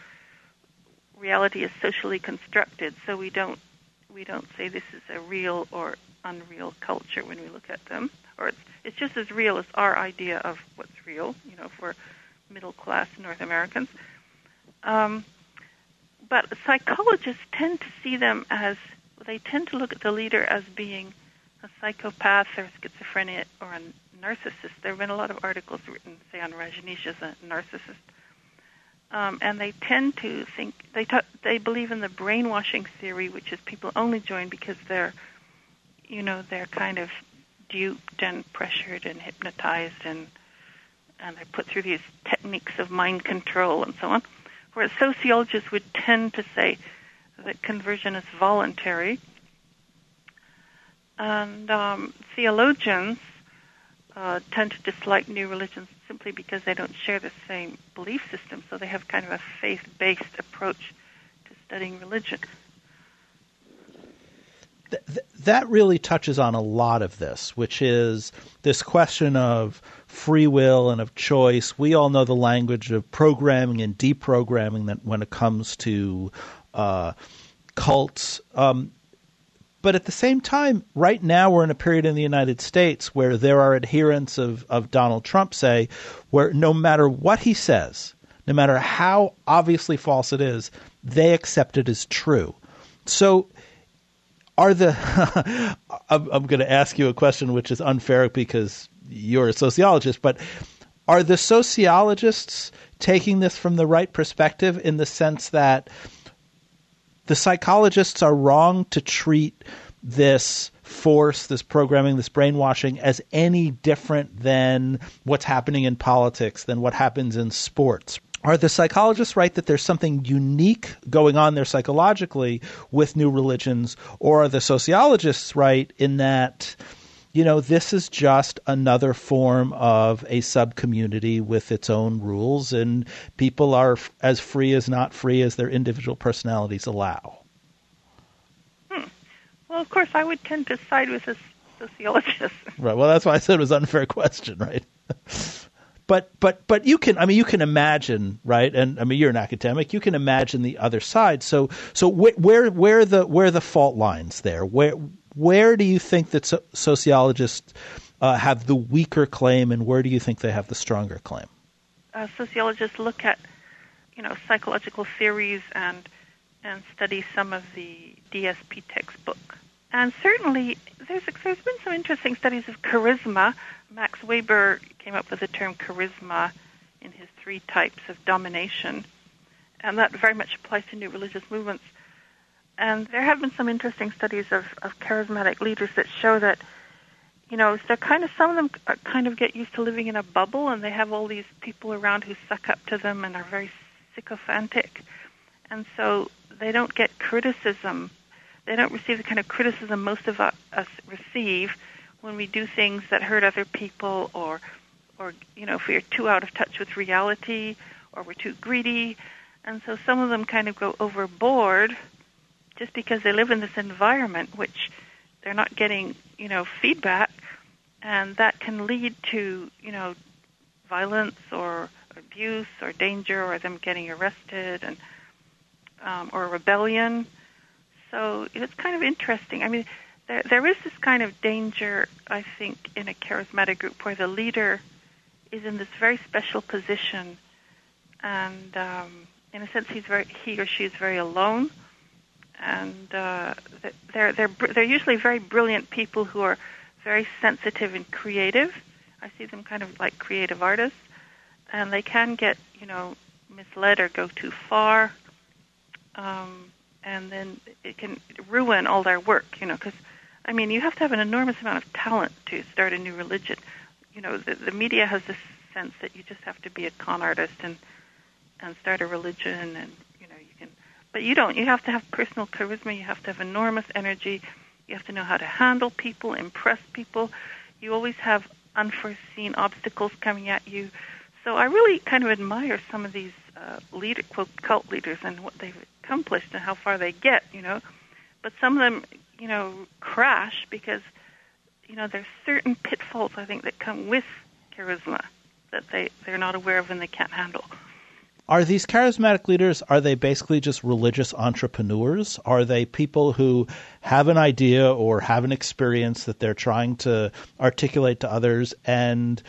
reality is socially constructed, so we don't we don't say this is a real or unreal culture when we look at them, or it's it's just as real as our idea of what's real, you know, for middle class North Americans. Um, but psychologists tend to see them as they tend to look at the leader as being a psychopath or schizophrenia or a narcissist. There have been a lot of articles written, say, on Rajneesh as a narcissist. Um, and they tend to think they t- they believe in the brainwashing theory, which is people only join because they're, you know, they're kind of duped and pressured and hypnotized and and they're put through these techniques of mind control and so on. Whereas sociologists would tend to say that conversion is voluntary And um, theologians uh, tend to dislike new religions simply because they don't share the same belief system, so they have kind of a faith based approach to studying religion. that really touches on a lot of this, which is this question of free will and of choice. We all know the language of programming and deprogramming that when it comes to uh, cults. Um, but at the same time, right now we're in a period in the United States where there are adherents of, of Donald Trump, say, where no matter what he says, no matter how obviously false it is, they accept it as true. So, are the I'm, I'm going to ask you a question which is unfair because you're a sociologist, but are the sociologists taking this from the right perspective in the sense that the psychologists are wrong to treat this force, this programming, this brainwashing as any different than what's happening in politics, than what happens in sports. Are the psychologists right that there's something unique going on there psychologically with new religions, or are the sociologists right in that you know, this is just another form of a subcommunity with its own rules, and people are f- as free as not free as their individual personalities allow. Hmm. Well, of course, I would tend to side with a sociologist. Right. Well, that's why I said it was an unfair question, right? but but but you can I mean you can imagine right and I mean you're an academic you can imagine the other side so so wh- where where the where the fault lines there where where do you think that so- sociologists uh, have the weaker claim, and where do you think they have the stronger claim? Uh, sociologists look at, you know, psychological theories and and study some of the DSP textbook. And certainly, there's there's been some interesting studies of charisma. Max Weber came up with the term charisma in his three types of domination, and that very much applies to new religious movements. And there have been some interesting studies of, of charismatic leaders that show that, you know, they're kind of, some of them are, kind of get used to living in a bubble and they have all these people around who suck up to them and are very sycophantic. And so they don't get criticism. They don't receive the kind of criticism most of us receive when we do things that hurt other people or, or, you know, if we're too out of touch with reality or we're too greedy. And so some of them kind of go overboard just because they live in this environment which they're not getting, you know, feedback, and that can lead to, you know, violence or abuse or danger or them getting arrested and um, or rebellion. So it's kind of interesting. I mean, there there is this kind of danger, I think, in a charismatic group where the leader is in this very special position, and um, in a sense, he's very he or she is very alone and uh, they're they're they're usually very brilliant people who are very sensitive and creative. I see them kind of like creative artists, and they can get you know misled or go too far, um, and then it can ruin all their work. You know, because I mean, you have to have an enormous amount of talent to start a new religion. You know, the, the media has this sense that you just have to be a con artist and and start a religion and but you don't. You have to have personal charisma. You have to have enormous energy. You have to know how to handle people, impress people. You always have unforeseen obstacles coming at you. So I really kind of admire some of these uh, leader, quote, cult leaders and what they've accomplished and how far they get, you know. But some of them, you know, crash because, you know, there's certain pitfalls I think that come with charisma that they they're not aware of and they can't handle. Are these charismatic leaders, are they basically just religious entrepreneurs? Are they people who have an idea or have an experience that they're trying to articulate to others and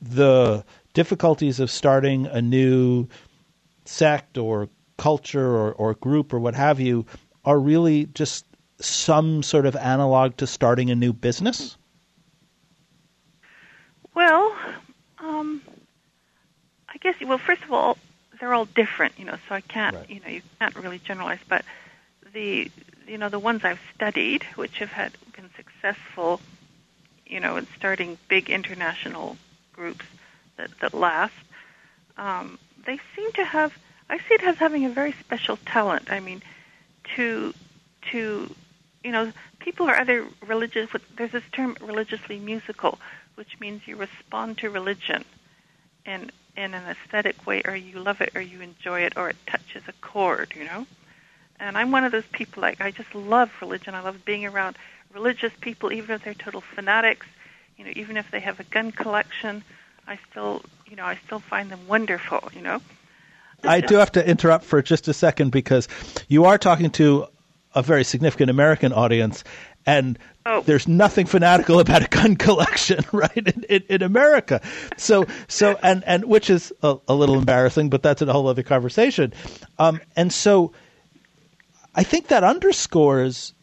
the difficulties of starting a new sect or culture or, or group or what have you are really just some sort of analog to starting a new business? Well, um, I guess, well, first of all, they're all different, you know. So I can't, right. you know, you can't really generalize. But the, you know, the ones I've studied, which have had been successful, you know, in starting big international groups that that last, um, they seem to have. I see it as having a very special talent. I mean, to to, you know, people are either religious. There's this term religiously musical, which means you respond to religion in in an aesthetic way, or you love it, or you enjoy it, or it touches a chord. You know. And I'm one of those people. Like I just love religion. I love being around religious people, even if they're total fanatics. You know, even if they have a gun collection, I still, you know, I still find them wonderful. You know. I do have to interrupt for just a second because you are talking to a very significant American audience, and oh. there's nothing fanatical about a gun collection, right? In, in, in America, so so and and which is a, a, little embarrassing, but that's a whole other conversation. Um, and so, I think that underscores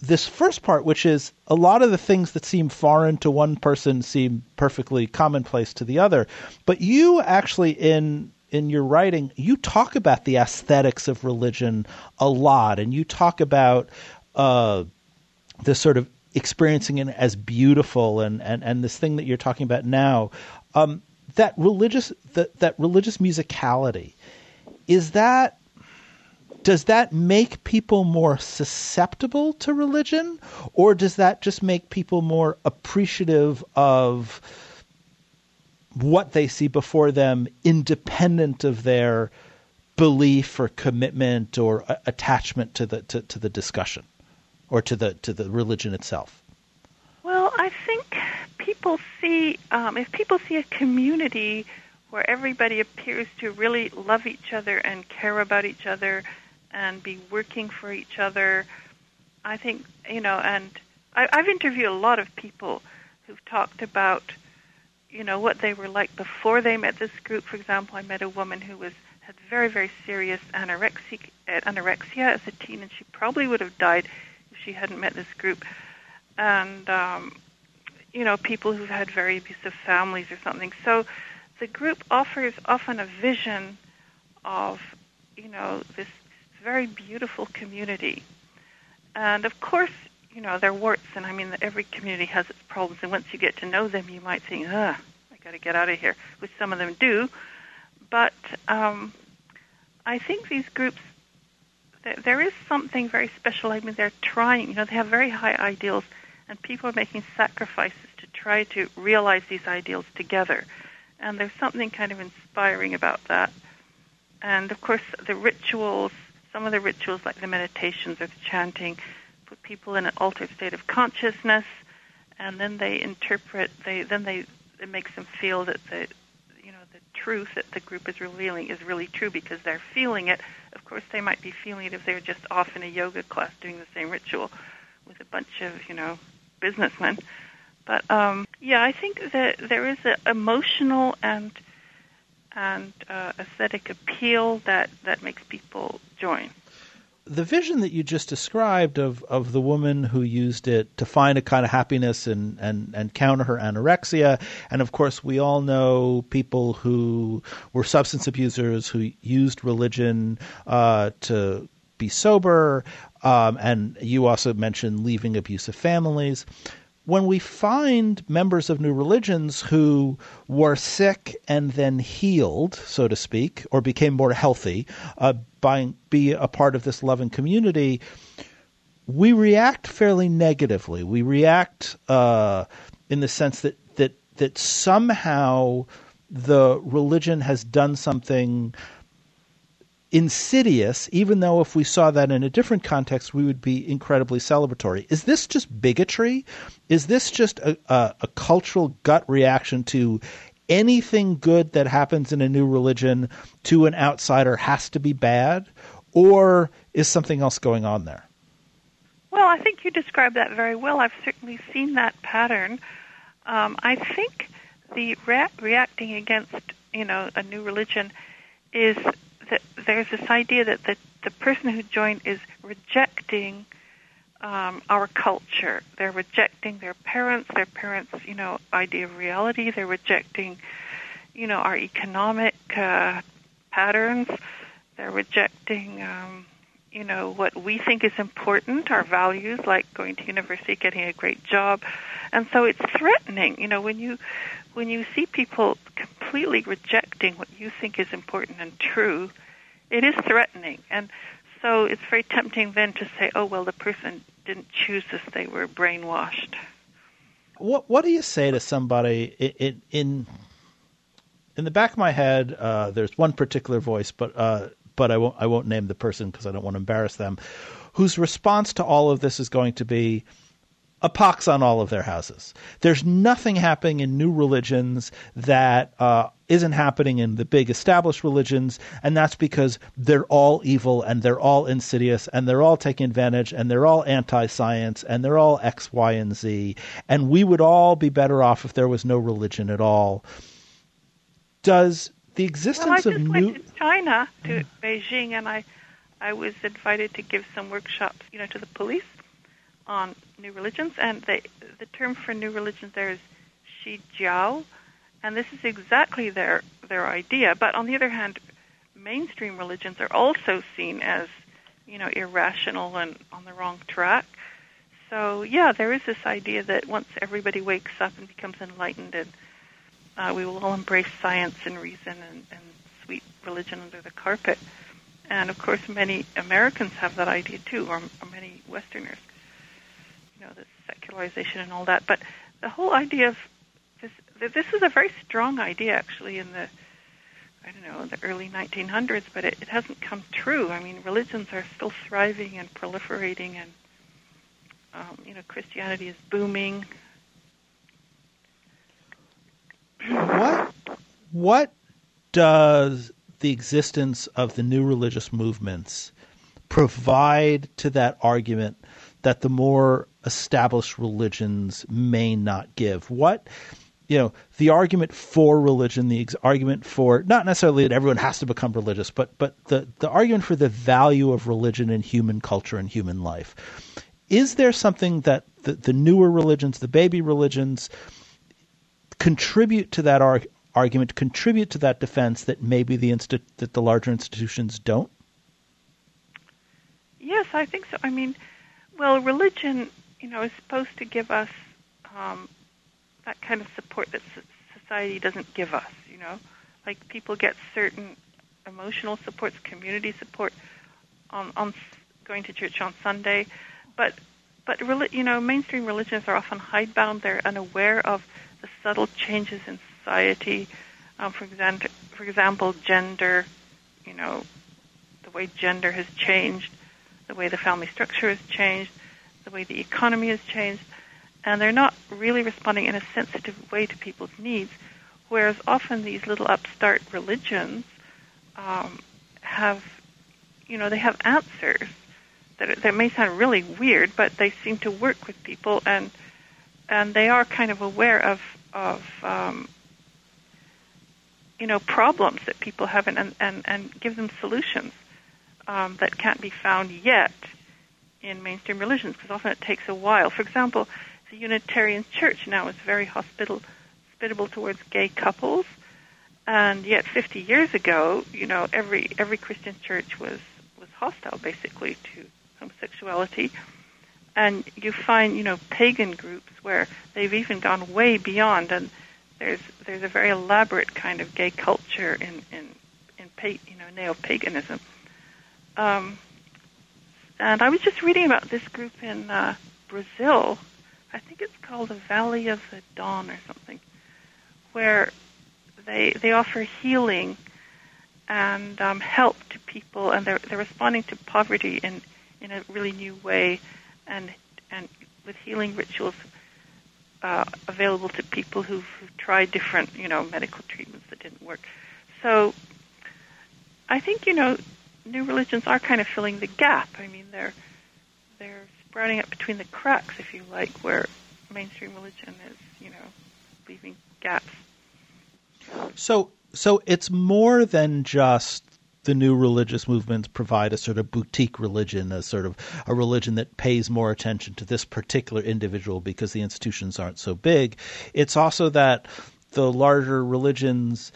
this first part, which is a lot of the things that seem foreign to one person seem perfectly commonplace to the other. But you actually, in in your writing, you talk about the aesthetics of religion a lot, and you talk about uh, this sort of experiencing it as beautiful, and, and, and this thing that you're talking about now. Um, that religious that, that religious musicality is that does that make people more susceptible to religion or does that just make people more appreciative of what they see before them, independent of their belief or commitment or attachment to the to, to the discussion or to the to the religion itself? Well, I think people see um, if people see a community where everybody appears to really love each other and care about each other and be working for each other. I think you know, and I, I've interviewed a lot of people who've talked about you know what they were like before they met this group. For example, I met a woman who was had very very serious anorexia, anorexia as a teen, and she probably would have died she hadn't met this group. And um, you know, people who've had very abusive families or something. So the group offers often a vision of you know this very beautiful community. And of course, you know, they're warts, and I mean, every community has its problems. And once you get to know them, you might think, "Ugh, I got to get out of here," which some of them do. But um, I think these groups, there, is something very special. I mean, they're trying. You know, they have very high ideals, and people are making sacrifices to try to realize these ideals together. And there's something kind of inspiring about that. And of course, the rituals, some of the rituals like the meditations or the chanting, put people in an altered state of consciousness, and then they interpret. They then they it makes them feel that the you know the truth that the group is revealing is really true because they're feeling it. Of course, they might be feeling it if they're just off in a yoga class doing the same ritual with a bunch of you know businessmen. But um, yeah, I think that there is an emotional and and uh, aesthetic appeal that that makes people join the vision that you just described of, of the woman who used it to find a kind of happiness and, and, and counter her anorexia. And of course, we all know people who were substance abusers who used religion uh, to be sober. Um, and you also mentioned leaving abusive families when we find members of new religions who were sick and then healed, so to speak, or became more healthy uh, by be a part of this loving community, we react fairly negatively. We react uh, in the sense that that that somehow the religion has done something insidious, even though if we saw that in a different context, we would be incredibly celebratory. Is this just bigotry? Is this just a, a, a, cultural gut reaction to anything good that happens in a new religion to an outsider has to be bad? Or is something else going on there? Well, I think you described that very well. I've certainly seen that pattern. Um, I think the rea- reacting against, you know, a new religion is that there's this idea that the, the person who joined is rejecting um, our culture. They're rejecting their parents, their parents' you know idea of reality. They're rejecting, you know, our economic uh, patterns. They're rejecting, um, you know, what we think is important, our values, like going to university, getting a great job, and so it's threatening. You know, when you when you see people completely rejecting what you think is important and true, it is threatening. And so it's very tempting then to say, oh, well, the person didn't choose this, they were brainwashed. What What do you say to somebody in in in the back of my head? Uh, there's one particular voice, but uh, but I won't I won't name the person because I don't want to embarrass them. Whose response to all of this is going to be, a pox on all of their houses. There's nothing happening in new religions that uh, not happening in the big established religions, and that's because they're all evil and they're all insidious and they're all taking advantage and they're all anti-science and they're all X, Y, and Z, and we would all be better off if there was no religion at all. Does the existence well, I just of new went to China to Beijing, and I I was invited to give some workshops, you know, to the police on new religions, and they, the term for new religions there is Xie Jiao, and this is exactly their their idea. But on the other hand, mainstream religions are also seen as you know irrational and on the wrong track. So yeah, there is this idea that once everybody wakes up and becomes enlightened, and uh, we will all embrace science and reason and, and sweep religion under the carpet. And of course, many Americans have that idea too, or, many Westerners know, the secularization and all that. But the whole idea of this, this is a very strong idea actually in the, I don't know, the early 1900s, but it, it hasn't come true. I mean, religions are still thriving and proliferating, and um, you know, Christianity is booming. What what does the existence of the new religious movements provide to that argument that the more established religions may not give. What you know, the argument for religion, the ex- argument for not necessarily that everyone has to become religious, but but the the argument for the value of religion in human culture and human life. Is there something that the, the newer religions, the baby religions, contribute to that arg- argument, contribute to that defense that maybe the insti- that the larger institutions don't? Yes, I think so. I mean, well, religion you know, is supposed to give us um, that kind of support that society doesn't give us. You know, like people get certain emotional supports, community support on, on going to church on Sunday, but but you know, mainstream religions are often hidebound. They're unaware of the subtle changes in society. Um, for example, for example, gender. You know, the way gender has changed, the way the family structure has changed, the way the economy has changed, and they're not really responding in a sensitive way to people's needs. Whereas often these little upstart religions um, have, you know, they have answers that that may sound really weird, but they seem to work with people, and and they are kind of aware of of um, you know problems that people have, and and and give them solutions um, that can't be found yet in mainstream religions because often it takes a while. For example, the Unitarian Church now is very hospitable, hospitable towards gay couples, and yet 50 years ago, you know, every every Christian church was was hostile basically to homosexuality. And you find, you know, pagan groups where they've even gone way beyond, and there's there's a very elaborate kind of gay culture in in in you know neo paganism. Um, and I was just reading about this group in uh, Brazil. I think it's called the Valley of the Dawn or something, where they they offer healing and um, help to people, and they're they're responding to poverty in in a really new way, and and with healing rituals uh, available to people who've, who've tried different you know medical treatments that didn't work. So I think you know new religions are kind of filling the gap. I mean, they're they're sprouting up between the cracks, if you like, where mainstream religion is, you know, leaving gaps. So, so it's more than just the new religious movements provide a sort of boutique religion, a sort of a religion that pays more attention to this particular individual because the institutions aren't so big. It's also that the larger religions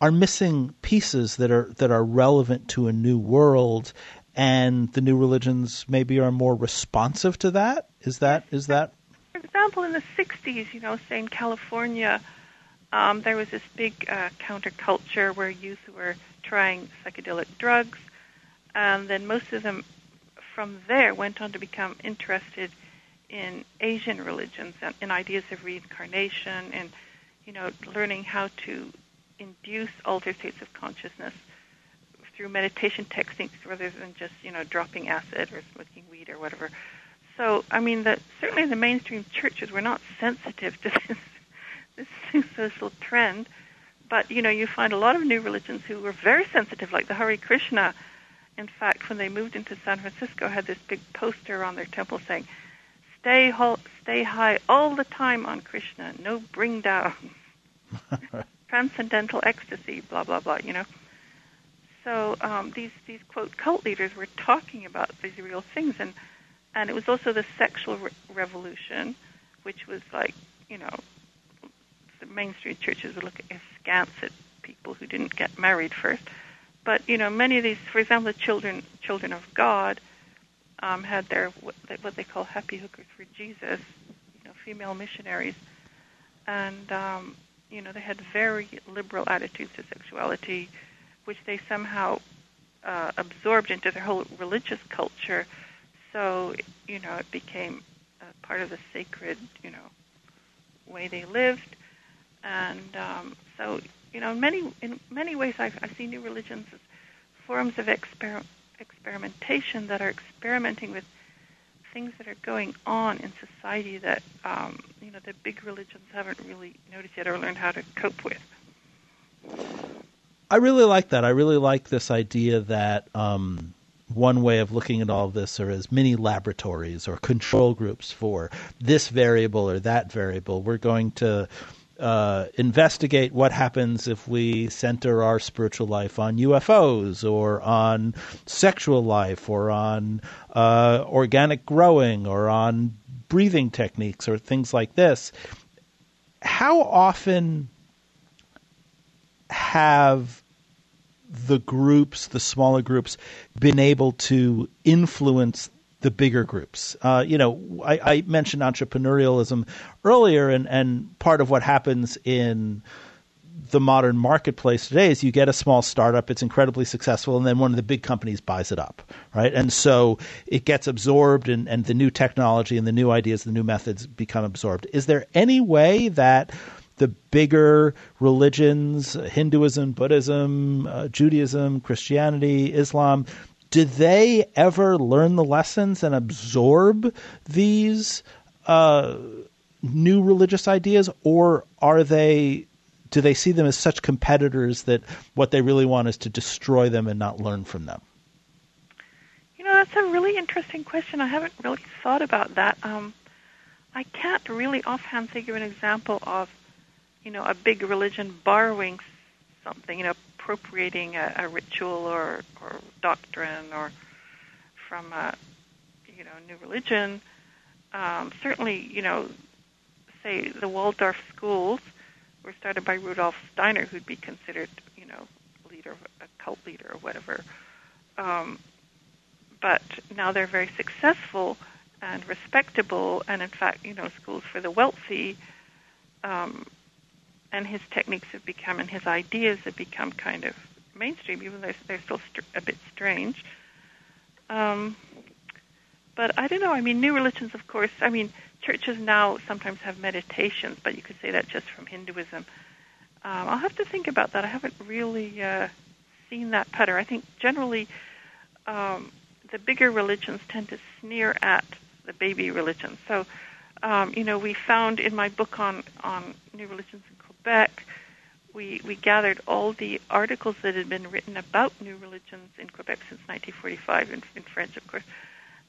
are missing pieces that are that are relevant to a new world and the new religions maybe are more responsive to that? Is that is that? For example in the 60s you know say in california um, there was this big uh, counterculture where youth were trying psychedelic drugs and then most of them from there went on to become interested in Asian religions and in ideas of reincarnation and you know learning how to induce altered states of consciousness through meditation techniques rather than just you know dropping acid or smoking weed or whatever. So I mean certainly the mainstream churches were not sensitive to this this social trend, but you know you find a lot of new religions who were very sensitive, like the Hare Krishna. In fact, when they moved into San Francisco, had this big poster on their temple saying, "Stay ho- stay high all the time on Krishna, no bring down, transcendental ecstasy, blah blah blah." You know. So um, these these quote cult leaders were talking about these real things, and and it was also the sexual re- revolution, which was like you know the mainstream churches would look askance at people who didn't get married first. But you know, many of these, for example, the children children of God um, had their what they, what they call happy hookers for Jesus, you know, female missionaries, and um, you know they had very liberal attitudes to sexuality, which they somehow uh, absorbed into their whole religious culture. So you know it became a part of the sacred you know way they lived and um, so you know, in many in many ways, I, I see new religions as forms of exper- experimentation that are experimenting with things that are going on in society that um, you know the big religions haven't really noticed yet or learned how to cope with. I really like that. I really like this idea that um, one way of looking at all of this are as mini laboratories or control groups for this variable or that variable. We're going to uh, investigate what happens if we center our spiritual life on UFOs or on sexual life or on uh, organic growing or on breathing techniques or things like this. How often have the groups, the smaller groups, been able to influence the bigger groups. Uh, you know, I, I, mentioned entrepreneurialism earlier, and, and part of what happens in the modern marketplace today is you get a small startup, it's incredibly successful, and then one of the big companies buys it up, right? And so it gets absorbed, and, and the new technology and the new ideas, the new methods become absorbed. Is there any way that the bigger religions, Hinduism, Buddhism, uh, Judaism, Christianity, Islam, do they ever learn the lessons and absorb these uh, new religious ideas, or are they? Do they see them as such competitors that what they really want is to destroy them and not learn from them? You know, that's a really interesting question. I haven't really thought about that. Um, I can't really offhand think of an example of, you know, a big religion borrowing something, you know, appropriating a, a ritual or, or doctrine or from a you know new religion. Um, certainly, you know, say the Waldorf schools were started by Rudolf Steiner, who'd be considered you know leader, a cult leader or whatever. Um, but now they're very successful and respectable, and in fact, you know, schools for the wealthy. Um, and his techniques have become and his ideas have become kind of mainstream, even though they're still str- a bit strange. Um, but I don't know. I mean, new religions, of course. I mean, churches now sometimes have meditations, but you could say that just from Hinduism. Um, I'll have to think about that. I haven't really uh, seen that pattern. I think generally um, the bigger religions tend to sneer at the baby religions. So, um, you know, we found in my book on on new religions in Quebec, we, we gathered all the articles that had been written about new religions in Quebec since 1945, in, in French, of course.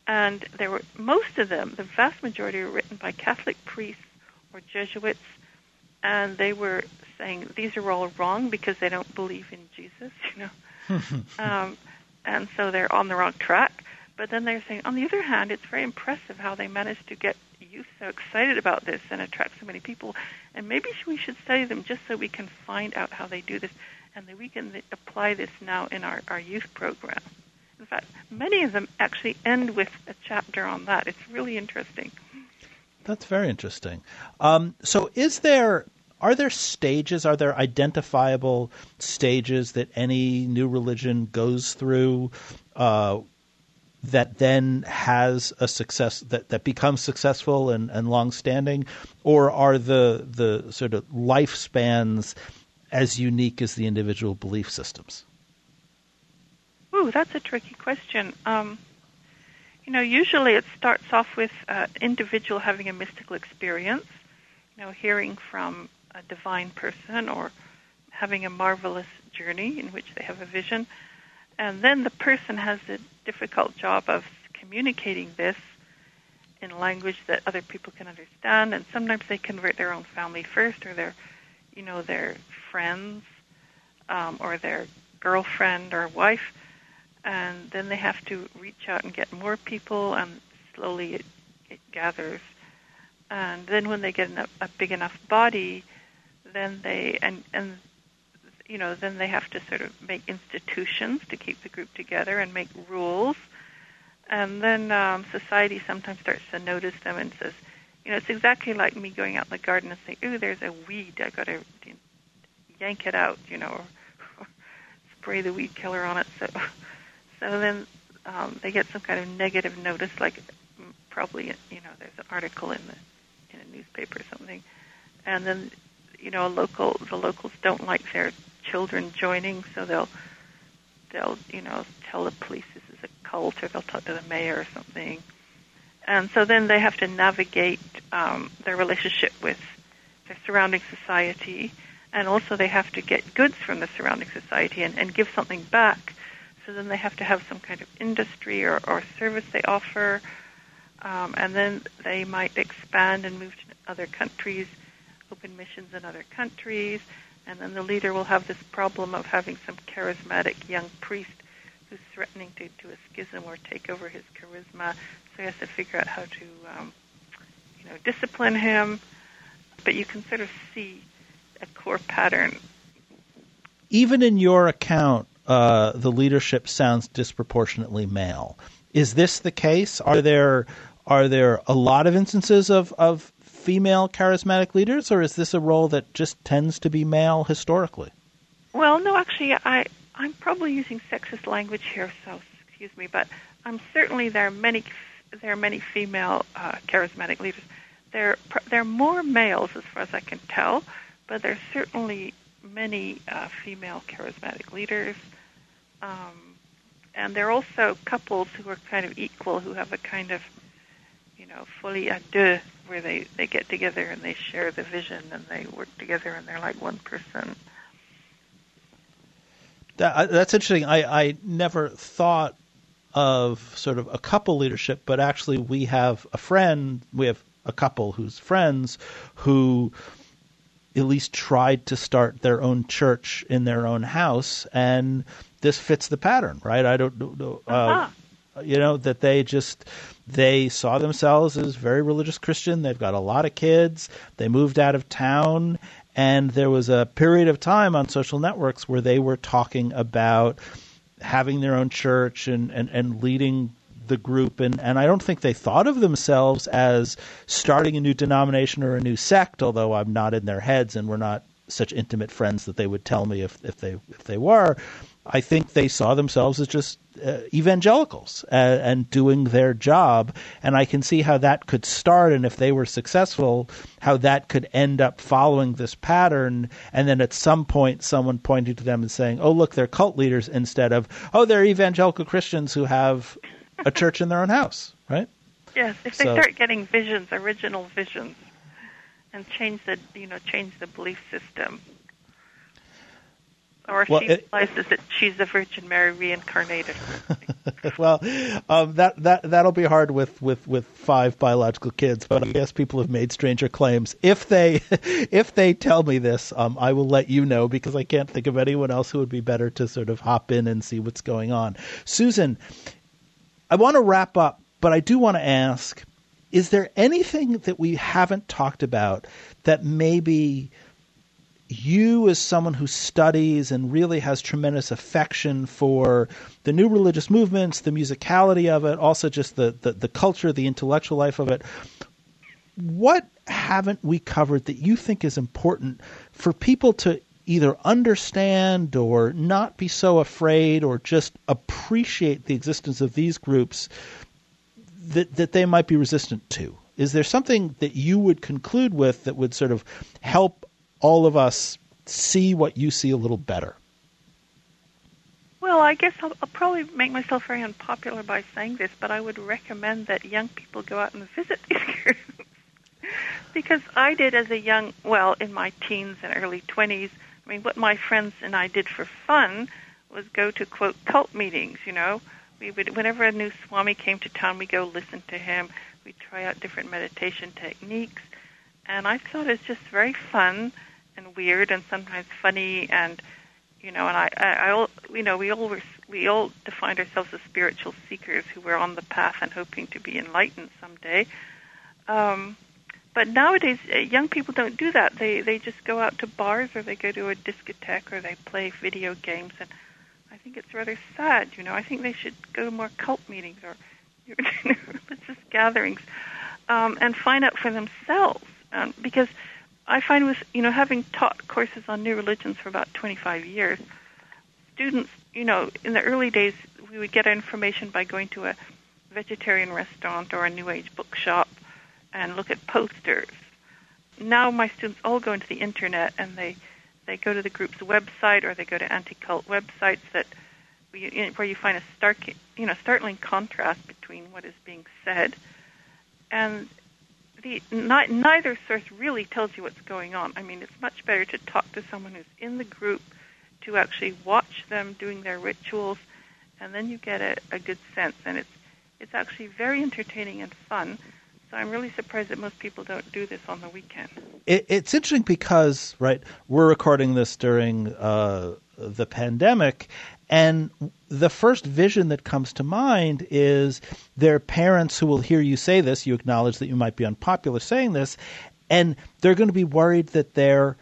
And there were most of them, the vast majority, were written by Catholic priests or Jesuits, and they were saying these are all wrong because they don't believe in Jesus, you know. um, and so they're on the wrong track. But then they're saying, on the other hand, it's very impressive how they managed to get youth so excited about this and attract so many people. And maybe we should study them just so we can find out how they do this and that we can apply this now in our, our youth program. In fact, many of them actually end with a chapter on that. It's really interesting. That's very interesting. Um, so, is there are there stages? Are there identifiable stages that any new religion goes through uh, that then has a success that, that becomes successful and, and long standing, or are the the sort of lifespans as unique as the individual belief systems? Ooh, that's a tricky question. Um, you know, usually it starts off with an uh, individual having a mystical experience, you know, hearing from a divine person or having a marvelous journey in which they have a vision. And then the person has a difficult job of communicating this in language that other people can understand. And sometimes they convert their own family first or their, you know, their friends um, or their girlfriend or wife and then they have to reach out and get more people, and slowly it, it gathers. And then when they get a, a big enough body, then they and and you know then they have to sort of make institutions to keep the group together and make rules. And then um, society sometimes starts to notice them and says, you know, it's exactly like me going out in the garden and saying, "Ooh, there's a weed. I got to yank it out," you know, or spray the weed killer on it. So so then um, they get some kind of negative notice, like mm, probably you know there's an article in the in a newspaper or something, and then you know a local the locals don't like their children joining, so they'll they'll you know tell the police this is a cult, or they'll talk to the mayor or something, and so then they have to navigate um, their relationship with their surrounding society, and also they have to get goods from the surrounding society and, and give something back so then they have to have some kind of industry or, or service they offer. Um, and then they might expand and move to other countries, open missions in other countries. And then the leader will have this problem of having some charismatic young priest who's threatening to do a schism or take over his charisma. So he has to figure out how to, um, you know, discipline him. But you can sort of see a core pattern. Even in your account, uh, the leadership sounds disproportionately male. Is this the case? Are there are there a lot of instances of, of female charismatic leaders, or is this a role that just tends to be male historically? Well, no, actually, I I'm probably using sexist language here, so excuse me, but I'm certainly there are many there are many female uh, charismatic leaders. There there are more males as far as I can tell, but there's certainly many uh, female charismatic leaders. Um, and there are also couples who are kind of equal, who have a kind of, you know, folie à deux, where they, they get together and they share the vision and they work together and they're like one person. That, uh, that's interesting. I, I never thought of sort of a couple leadership, but actually we have a friend, we have a couple who's friends who at least tried to start their own church in their own house and this fits the pattern, right? I don't know, uh, uh-huh. you know, that they just they saw themselves as very religious Christian. They've got a lot of kids. They moved out of town, and there was a period of time on social networks where they were talking about having their own church and and, and leading the group and, and I don't think they thought of themselves as starting a new denomination or a new sect, although I'm not in their heads and we're not such intimate friends that they would tell me if, if they if they were. I think they saw themselves as just uh, evangelicals uh, and doing their job. And I can see how that could start, and if they were successful, how that could end up following this pattern. And then at some point, someone pointing to them and saying, "Oh, look, they're cult leaders," instead of, "Oh, they're evangelical Christians who have a church in their own house." Right? Yes. If they so, start getting visions, original visions, and change the you know change the belief system or well, she it, realizes that she's the Virgin Mary reincarnated. well, um, that that that'll be hard with, with, with five biological kids, but I guess people have made stranger claims. If they if they tell me this, um, I will let you know because I can't think of anyone else who would be better to sort of hop in and see what's going on. Susan, I want to wrap up, but I do want to ask: Is there anything that we haven't talked about that maybe you as someone who studies and really has tremendous affection for the new religious movements, the musicality of it, also just the, the, the culture, the intellectual life of it. what haven't we covered that you think is important for people to either understand or not be so afraid or just appreciate the existence of these groups that, that they might be resistant to? Is there something that you would conclude with that would sort of help all of us see what you see a little better? Well, I guess I'll, I'll, probably make myself very unpopular by saying this, but I would recommend that young people go out and visit these groups. because I did as a young, well, in my teens and early 20s, I mean, what my friends and I did for fun was go to, quote, cult meetings, you know. We would, whenever a new Swami came to town, we go listen to him. We try out different meditation techniques. And I thought it was just very fun and weird and sometimes funny and you know and I, I, I you know we all were, we all defined ourselves as spiritual seekers who were on the path and hoping to be enlightened someday. Um but nowadays uh, young people don't do that. They they just go out to bars or they go to a discotheque or they play video games. And I think it's rather sad you know. I think they should go to more cult meetings or religious gatherings um and find out for themselves um, because I find with you know having taught courses on new religions for about 25 years, students you know in the early days we would get our information by going to a vegetarian restaurant or a new age bookshop and look at posters. Now my students all go into the internet and they they go to the group's website or they go to anti-cult websites that where you find a stark you know startling contrast between what is being said and the not, neither source really tells you what's going on. I mean, it's much better to talk to someone who's in the group, to actually watch them doing their rituals, and then you get a, a good sense. And it's it's actually very entertaining and fun. So I'm really surprised that most people don't do this on the weekend. It, it's interesting because right, we're recording this during uh, the pandemic, and the first vision that comes to mind is their parents who will hear you say this. You acknowledge that you might be unpopular saying this, and they're going to be worried that their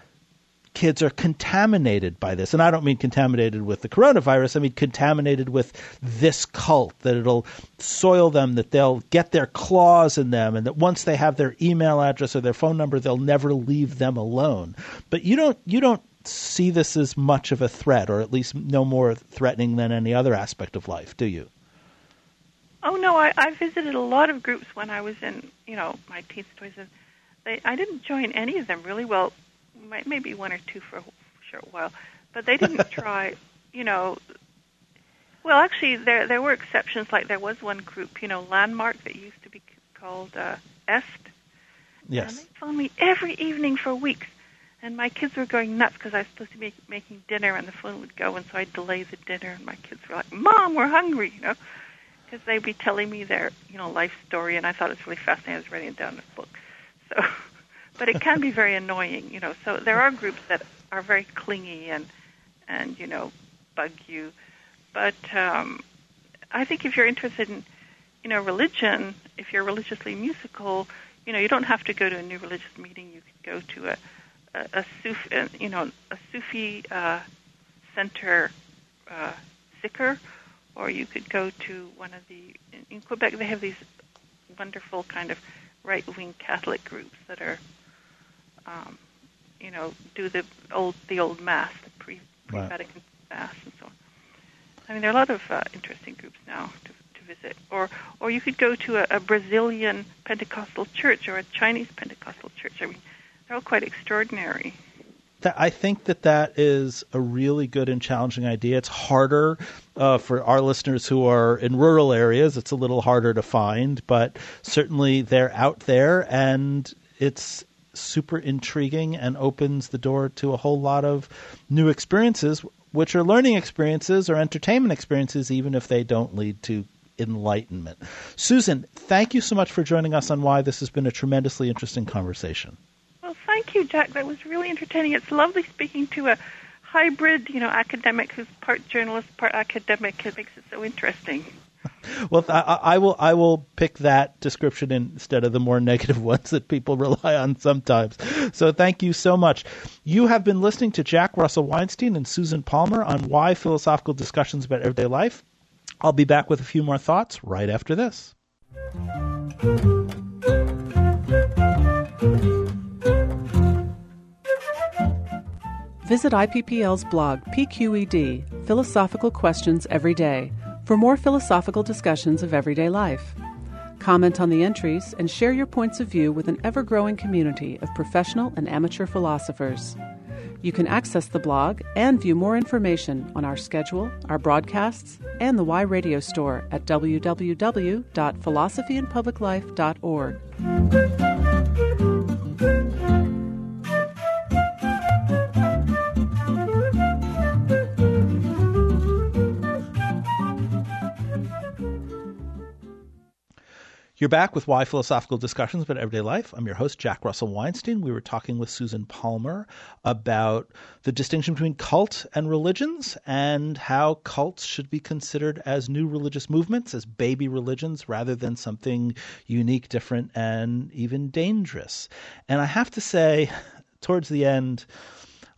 kids are contaminated by this. And I don't mean contaminated with the coronavirus, I mean contaminated with this cult, that it'll soil them, that they'll get their claws in them, and that once they have their email address or their phone number, they'll never leave them alone. But you don't you don't see this as much of a threat, or at least no more threatening than any other aspect of life, do you? Oh no, I, I visited a lot of groups when I was in, you know, my teens, twenties. They, I didn't join any of them really. Well, maybe one or two for a short while, but they didn't try, you know. Well, actually, there there were exceptions. Like there was one group, you know, Landmark that used to be called uh, Est. Yes. And they phoned me every evening for weeks and my kids were going nuts because I was supposed to be making dinner, and the phone would go, and so I'd delay the dinner, and my kids were like, "Mom, we're hungry," you know, because they'd be telling me their, you know, life story, and I thought it was really fascinating. I was writing it down in a book, so, but it can be very annoying, you know. So there are groups that are very clingy and, and you know, bug you, but um, I think if you're interested in, you know, religion, if you're religiously musical, you know, you don't have to go to a new religious meeting. You could go to a a, a Sufi, uh, you know, a Sufi uh, center uh, zikr, or you could go to one of the in, Quebec. They have these wonderful kind of right-wing Catholic groups that are, um, you know, do the old the old mass, the pre pre-Vatican right. mass, and so on. I mean, there are a lot of uh, interesting groups now to, to visit, or or you could go to a, a Brazilian Pentecostal church or a Chinese Pentecostal church. I mean, all quite extraordinary. I think that that is a really good and challenging idea. It's harder uh, for our listeners who are in rural areas. It's a little harder to find, but certainly they're out there, and it's super intriguing and opens the door to a whole lot of new experiences, which are learning experiences or entertainment experiences, even if they don't lead to enlightenment. Susan, thank you so much for joining us on Why. This has been a tremendously interesting conversation. Thank you, Jack. That was really entertaining. It's lovely speaking to a hybrid, you know, academic who's part journalist, part academic. It makes it so interesting. Well, I, I, will. I will pick that description instead of the more negative ones that people rely on sometimes. So, thank you so much. You have been listening to Jack Russell Weinstein and Susan Palmer on why philosophical discussions about everyday life. I'll be back with a few more thoughts right after this. Visit IPPL's blog, PQED Philosophical Questions Every Day, for more philosophical discussions of everyday life. Comment on the entries and share your points of view with an ever growing community of professional and amateur philosophers. You can access the blog and view more information on our schedule, our broadcasts, and the Why Radio store at www.philosophyandpubliclife.org. You're back with Why Philosophical Discussions About Everyday Life. I'm your host, Jack Russell Weinstein. We were talking with Susan Palmer about the distinction between cult and religions and how cults should be considered as new religious movements, as baby religions, rather than something unique, different, and even dangerous. And I have to say, towards the end,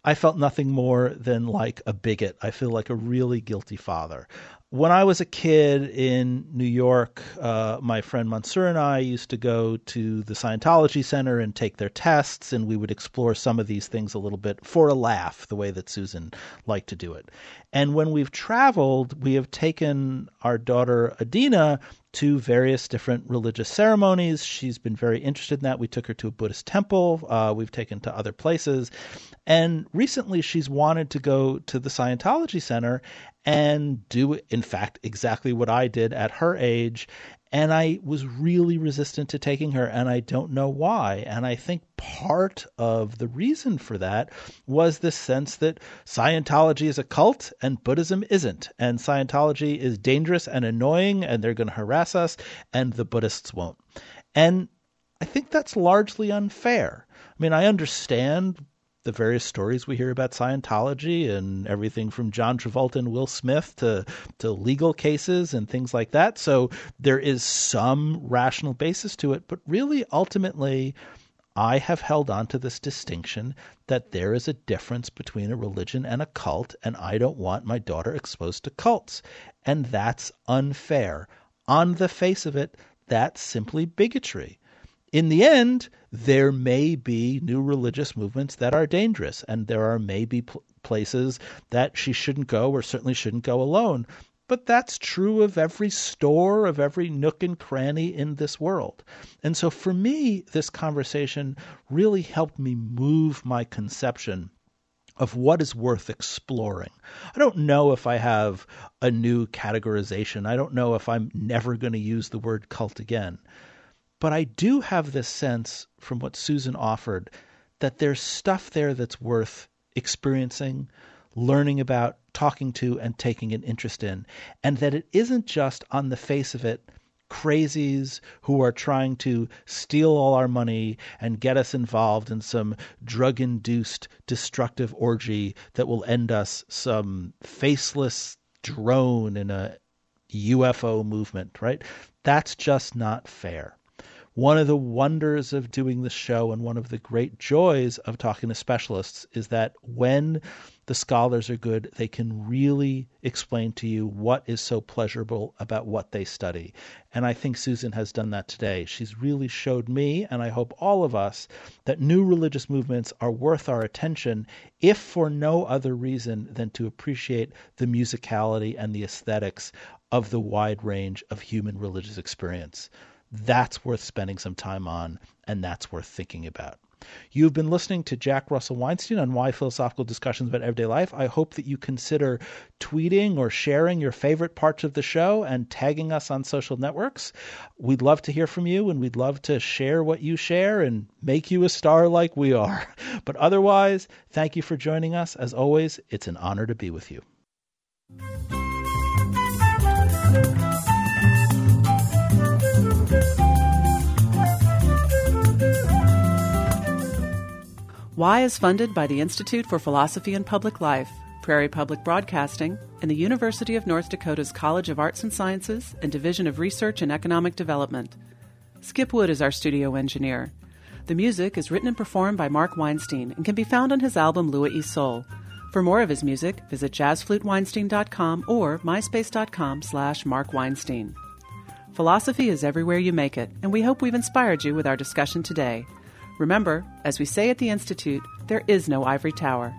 I felt nothing more than like a bigot. I feel like a really guilty father when I was a kid in New York, uh, my friend Mansour and I used to go to the Scientology Center and take their tests, and we would explore some of these things a little bit for a laugh, the way that Susan liked to do it. And when we've traveled, we have taken our daughter Adina to various different religious ceremonies. She's been very interested in that. We took her to a Buddhist temple. Uh, we've taken to other places. And recently, she's wanted to go to the Scientology Center and do, in fact, exactly what I did at her age. And I was really resistant to taking her, and I don't know why. And I think part of the reason for that was this sense that Scientology is a cult and Buddhism isn't. And Scientology is dangerous and annoying, and they're going to harass us, and the Buddhists won't. And I think that's largely unfair. I mean, I understand the various stories we hear about Scientology and everything from John Travolta and Will Smith to to legal cases and things like that. So there is some rational basis to it, but really ultimately I have held on to this distinction that there is a difference between a religion and a cult, and I don't want my daughter exposed to cults. And that's unfair. On the face of it, that's simply bigotry in the end, there may be new religious movements that are dangerous, and there are maybe pl- places that she shouldn't go or certainly shouldn't go alone. But that's true of every store, of every nook and cranny in this world. And so for me, this conversation really helped me move my conception of what is worth exploring. I don't know if I have a new categorization. I don't know if I'm never going to use the word cult again. But I do have this sense from what Susan offered that there's stuff there that's worth experiencing, learning about, talking to, and taking an interest in. And that it isn't just on the face of it crazies who are trying to steal all our money and get us involved in some drug induced destructive orgy that will end us some faceless drone in a UFO movement, right? That's just not fair one of the wonders of doing the show and one of the great joys of talking to specialists is that when the scholars are good, they can really explain to you what is so pleasurable about what they study. And I think Susan has done that today. She's really showed me, and I hope all of us, that new religious movements are worth our attention, if for no other reason than to appreciate the musicality and the aesthetics of the wide range of human religious experience that's worth spending some time on, and that's worth thinking about. You've been listening to Jack Russell Weinstein on Why Philosophical Discussions About Everyday Life. I hope that you consider tweeting or sharing your favorite parts of the show and tagging us on social networks. We'd love to hear from you and we'd love to share what you share and make you a star like we are. But otherwise, thank you for joining us. As always, it's an honor to be with you. Why is funded by the Institute for Philosophy and Public Life, Prairie Public Broadcasting, and the University of North Dakota's College of Arts and Sciences and Division of Research and Economic Development. Skip Wood is our studio engineer. The music is written and performed by Mark Weinstein and can be found on his album Lua e Sol. For more of his music, visit jazzfluteweinstein.com or myspace.com slash Mark Weinstein. Philosophy is everywhere you make it, and we hope we've inspired you with our discussion today. Remember, as we say at the Institute, there is no ivory tower.